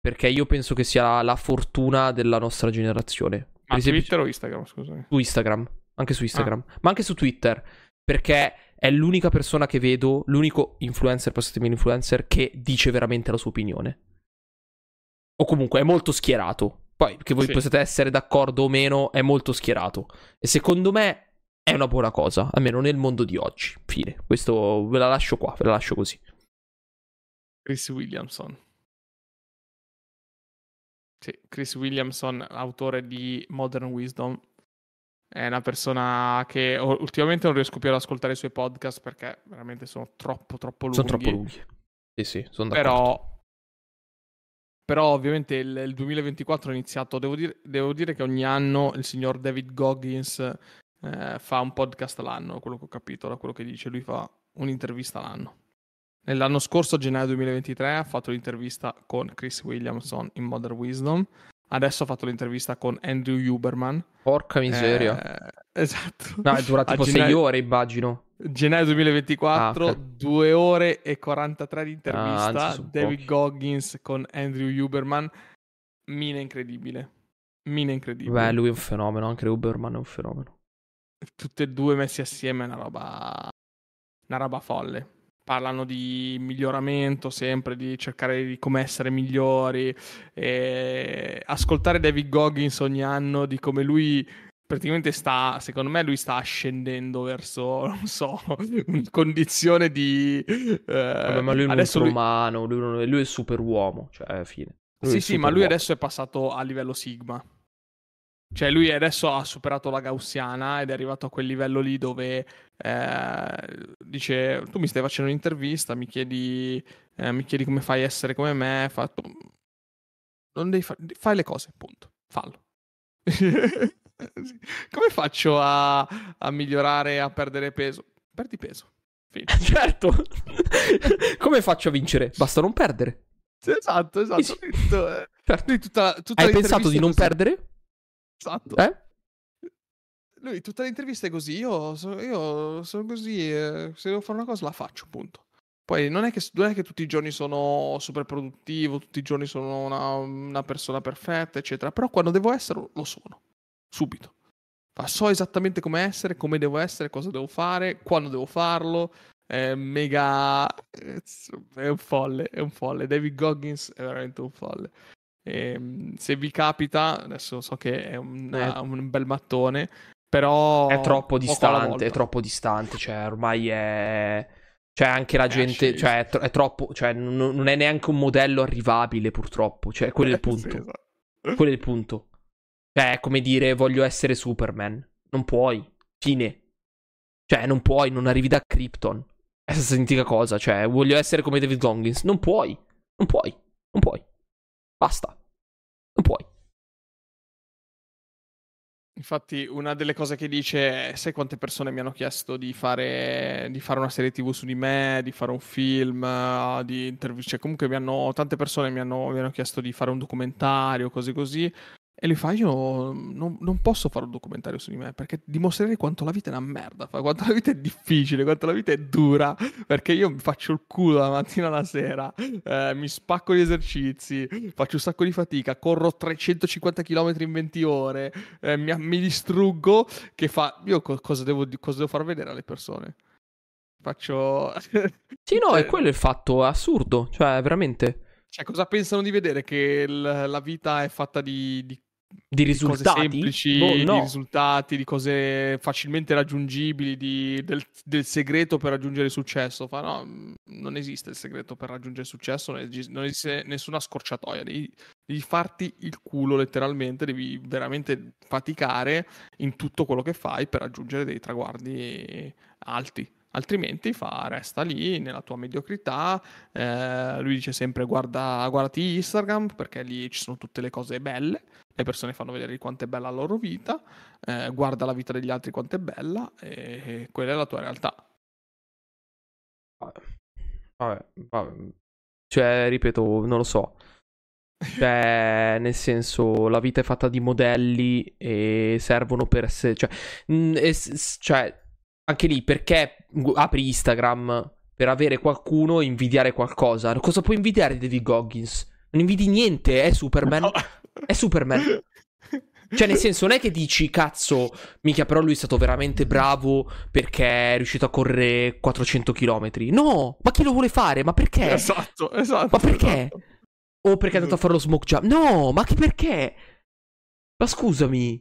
perché io penso che sia la fortuna della nostra generazione. Ma Per esempio, Twitter o Instagram, scusami? su Instagram, anche su Instagram, Ah. ma anche su Twitter, perché è l'unica persona che vedo, l'unico influencer, passatemi influencer, che dice veramente la sua opinione. O comunque è molto schierato. Poi, che voi Sì. possiate essere d'accordo o meno, è molto schierato. E secondo me è una buona cosa, almeno nel mondo di oggi. Fine. Questo ve la lascio qua, ve la lascio così. Chris Williamson. Sì, Chris Williamson, autore di Modern Wisdom, è una persona che ultimamente non riesco più ad ascoltare i suoi podcast perché veramente sono troppo, troppo lunghi. Sono troppo lunghi. Sì, sì, sono d'accordo. Però, però ovviamente il, il 2024 è iniziato. Devo dire, devo dire che ogni anno il signor David Goggins eh, fa un podcast l'anno, quello che ho capito da quello che dice. Lui fa un'intervista l'anno. Nell'anno scorso, gennaio 2023, ha fatto l'intervista con Chris Williamson in Modern Wisdom. Adesso ha fatto l'intervista con Andrew Huberman. Porca miseria. Eh, esatto. no, è durato tipo 6 gennaio- ore, immagino. Gennaio 2024, Ah, ok. 2 ore e 43 di Ah, intervista. sono David pochi. Goggins con Andrew Huberman. Mina incredibile. Mina incredibile. Beh, lui è un fenomeno, anche Uberman è un fenomeno. Tutti e due messi assieme è una roba. Una roba folle. Parlano di miglioramento sempre, di cercare di come essere migliori. E ascoltare David Goggins ogni anno di come lui praticamente sta, secondo me, lui sta ascendendo verso, [LAUGHS] non so, una condizione di. eh, Vabbè, ma lui è un adesso lui- umano, lui, lui è superuomo, cioè, fine. Lui Sì, sì, ma lui adesso è passato a livello Sigma. Cioè, lui adesso ha superato la gaussiana ed è arrivato a quel livello lì dove eh, dice: Tu mi stai facendo un'intervista, mi chiedi, eh, mi chiedi come fai a essere come me. Fa... Non devi fa... fai le cose, punto. Fallo. [LAUGHS] come faccio a, a migliorare, a perdere peso? Perdi peso. Fine. [LAUGHS] Certo. [LAUGHS] Come faccio a vincere? Basta non perdere. Esatto, esatto. Eh, Certo. tutta, tutta Hai pensato di non così. perdere? Esatto. Eh? Lui tutta l'intervista è così, io, so- io sono così, eh, se devo fare una cosa la faccio, punto. Poi non è che, non è che tutti i giorni sono super produttivo, tutti i giorni sono una, una persona perfetta, eccetera, però quando devo essere lo sono, subito. Fa, so esattamente come essere, come devo essere, cosa devo fare, quando devo farlo, è mega... è un folle, è un folle. David Goggins è veramente un folle. Ehm, se vi capita, adesso so che è un, Eh. un bel mattone, però È troppo distante, è troppo distante, cioè ormai è... Cioè anche la gente, sceso. cioè è, tro- è troppo, cioè non, non è neanche un modello arrivabile purtroppo, cioè quello è il [LAUGHS] Eh, punto, sì, esatto. quello è il punto. Cioè è come dire voglio essere Superman, non puoi, fine. Cioè non puoi, non arrivi da Krypton. È la stessa identica cosa, cioè voglio essere come David Goggins, non puoi, non puoi, non puoi. Basta, non puoi. Infatti, una delle cose che dice è: sai quante persone mi hanno chiesto di fare, di fare una serie TV su di me, di fare un film, eh, di intervistare. Cioè, comunque mi hanno, tante persone mi hanno, mi hanno chiesto di fare un documentario, così così. E lui fa: Io non, non posso fare un documentario su di me perché dimostrerei quanto la vita è una merda, fa, quanto la vita è difficile, quanto la vita è dura. Perché io mi faccio il culo la mattina alla sera, eh, mi spacco gli esercizi, faccio un sacco di fatica, corro 350 km in 20 ore, eh, mi, mi distruggo. Che fa, io co- cosa, devo, cosa devo far vedere alle persone? Faccio. [LAUGHS] Sì, no, è Cioè- quello il fatto, è assurdo, cioè veramente. Cioè, cosa pensano di vedere? Che l- la vita è fatta di, di Di di cose risultati? semplici, Boh, di no. risultati, di cose facilmente raggiungibili, di- del, del segreto per raggiungere successo. Fa, no, mh, non esiste il segreto per raggiungere successo, non, esi- non esiste nessuna scorciatoia. Devi, devi farti il culo letteralmente, devi veramente faticare in tutto quello che fai per raggiungere dei traguardi alti. Altrimenti fa, resta lì nella tua mediocrità. eh, lui dice sempre: guarda, guardati Instagram perché lì ci sono tutte le cose belle le persone fanno vedere quanto è bella la loro vita, eh, guarda la vita degli altri quanto è bella e, e quella è la tua realtà. Vabbè, vabbè. Cioè, ripeto, non lo so. Cioè, [LAUGHS] nel senso, la vita è fatta di modelli e servono per essere... Cioè, mh, e s- s- cioè, anche lì, perché apri Instagram per avere qualcuno e invidiare qualcosa. Cosa puoi invidiare David Goggins? Non invidi niente, è Superman. No. È Superman. Cioè, nel senso, non è che dici, cazzo, mica, però lui è stato veramente bravo perché è riuscito a correre 400 km. No, ma chi lo vuole fare? Ma perché? Esatto, esatto. Ma perché? Esatto. O perché è andato a fare lo smoke jump? No, ma che perché? Ma scusami.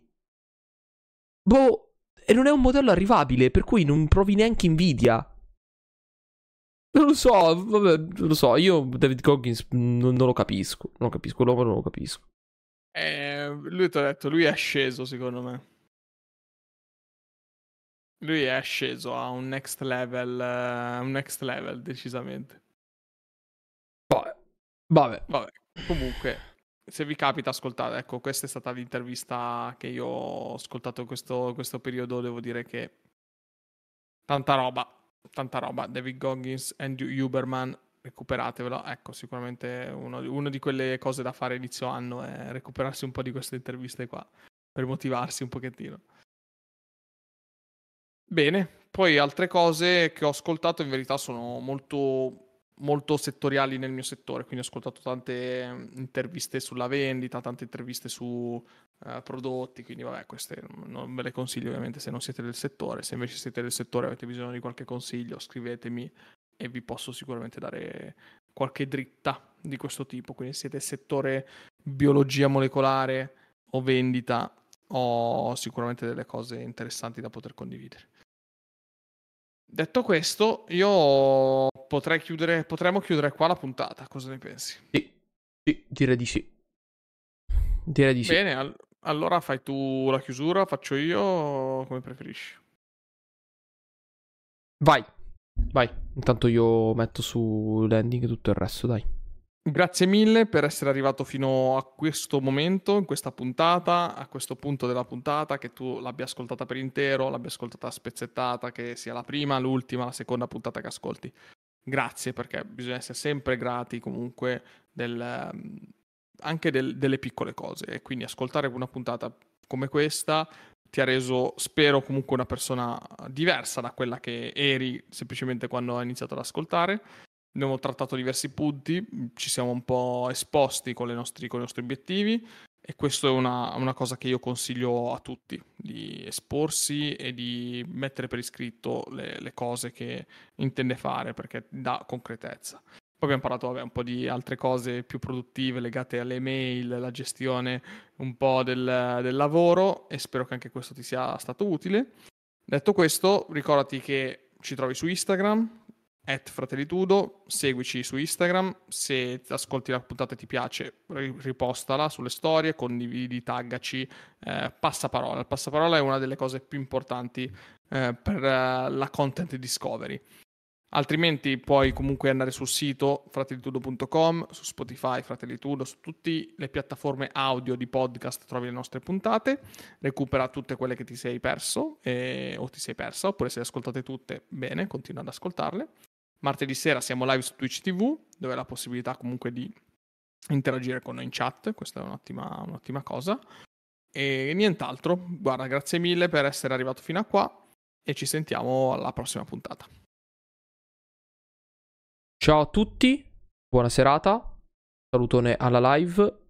Boh, e non è un modello arrivabile, per cui non provi neanche invidia. Non lo so, vabbè, non lo so, io David Goggins non, non lo capisco, non lo capisco, l'uomo non lo capisco. Eh, lui ti ha detto, lui è sceso secondo me. Lui è sceso a un next level, uh, un next level decisamente. Vabbè. Vabbè. Vabbè. Comunque, se vi capita, ascoltate. Ecco, questa è stata l'intervista che io ho ascoltato in questo, questo periodo. Devo dire che tanta roba, tanta roba. David Goggins, Andrew Huberman, recuperatevelo. Ecco, sicuramente uno, una di quelle cose da fare inizio anno è recuperarsi un po' di queste interviste qua per motivarsi un pochettino. Bene, poi altre cose che ho ascoltato in verità sono molto molto settoriali nel mio settore, quindi ho ascoltato tante mm, interviste sulla vendita, tante interviste su uh, prodotti, quindi vabbè, queste non ve le consiglio ovviamente se non siete del settore, se invece siete del settore e avete bisogno di qualche consiglio, scrivetemi e vi posso sicuramente dare qualche dritta di questo tipo. Quindi siete settore biologia molecolare o vendita, ho sicuramente delle cose interessanti da poter condividere. Detto questo, io potrei chiudere, potremmo chiudere qua la puntata. Cosa ne pensi? Sì, sì direi di sì. Direi di sì. Bene, all- allora fai tu la chiusura, faccio io, come preferisci. Vai. Vai, intanto io metto su landing tutto il resto, dai. Grazie mille per essere arrivato fino a questo momento, in questa puntata, a questo punto della puntata, che tu l'abbia ascoltata per intero, l'abbia ascoltata spezzettata, che sia la prima, l'ultima, la seconda puntata che ascolti. Grazie perché bisogna essere sempre grati comunque del, anche del, delle piccole cose e quindi ascoltare una puntata come questa ti ha reso, spero, comunque una persona diversa da quella che eri semplicemente quando hai iniziato ad ascoltare. Abbiamo trattato diversi punti, ci siamo un po' esposti con, nostri, con i nostri obiettivi e questo è una, una, cosa che io consiglio a tutti, di esporsi e di mettere per iscritto le, le cose che intende fare perché dà concretezza. Poi abbiamo parlato vabbè, un po' di altre cose più produttive legate alle mail, la gestione un po' del, del lavoro e spero che anche questo ti sia stato utile. Detto questo, ricordati che ci trovi su Instagram, at Fratellitudo, seguici su Instagram, se ascolti la puntata e ti piace ripostala sulle storie, condividi, taggaci, eh, passaparola. Il passaparola è una delle cose più importanti eh, per uh, la content discovery. Altrimenti puoi comunque andare sul sito fratellitudo.com, su Spotify, Fratellitudo, su tutte le piattaforme audio di podcast trovi le nostre puntate, recupera tutte quelle che ti sei perso eh, o ti sei persa, oppure se le ascoltate tutte, bene, continua ad ascoltarle. Martedì sera siamo live su Twitch TV, dove hai la possibilità comunque di interagire con noi in chat, questa è un'ottima, un'ottima cosa. E nient'altro, guarda, grazie mille per essere arrivato fino a qua e ci sentiamo alla prossima puntata. Ciao a tutti, buona serata, salutone alla live,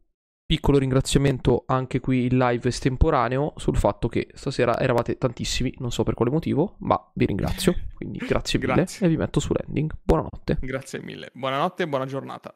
piccolo ringraziamento anche qui in live estemporaneo sul fatto che stasera eravate tantissimi, non so per quale motivo, ma vi ringrazio, quindi [LAUGHS] grazie mille grazie. e vi metto su landing. Buonanotte. Grazie mille, buonanotte e buona giornata.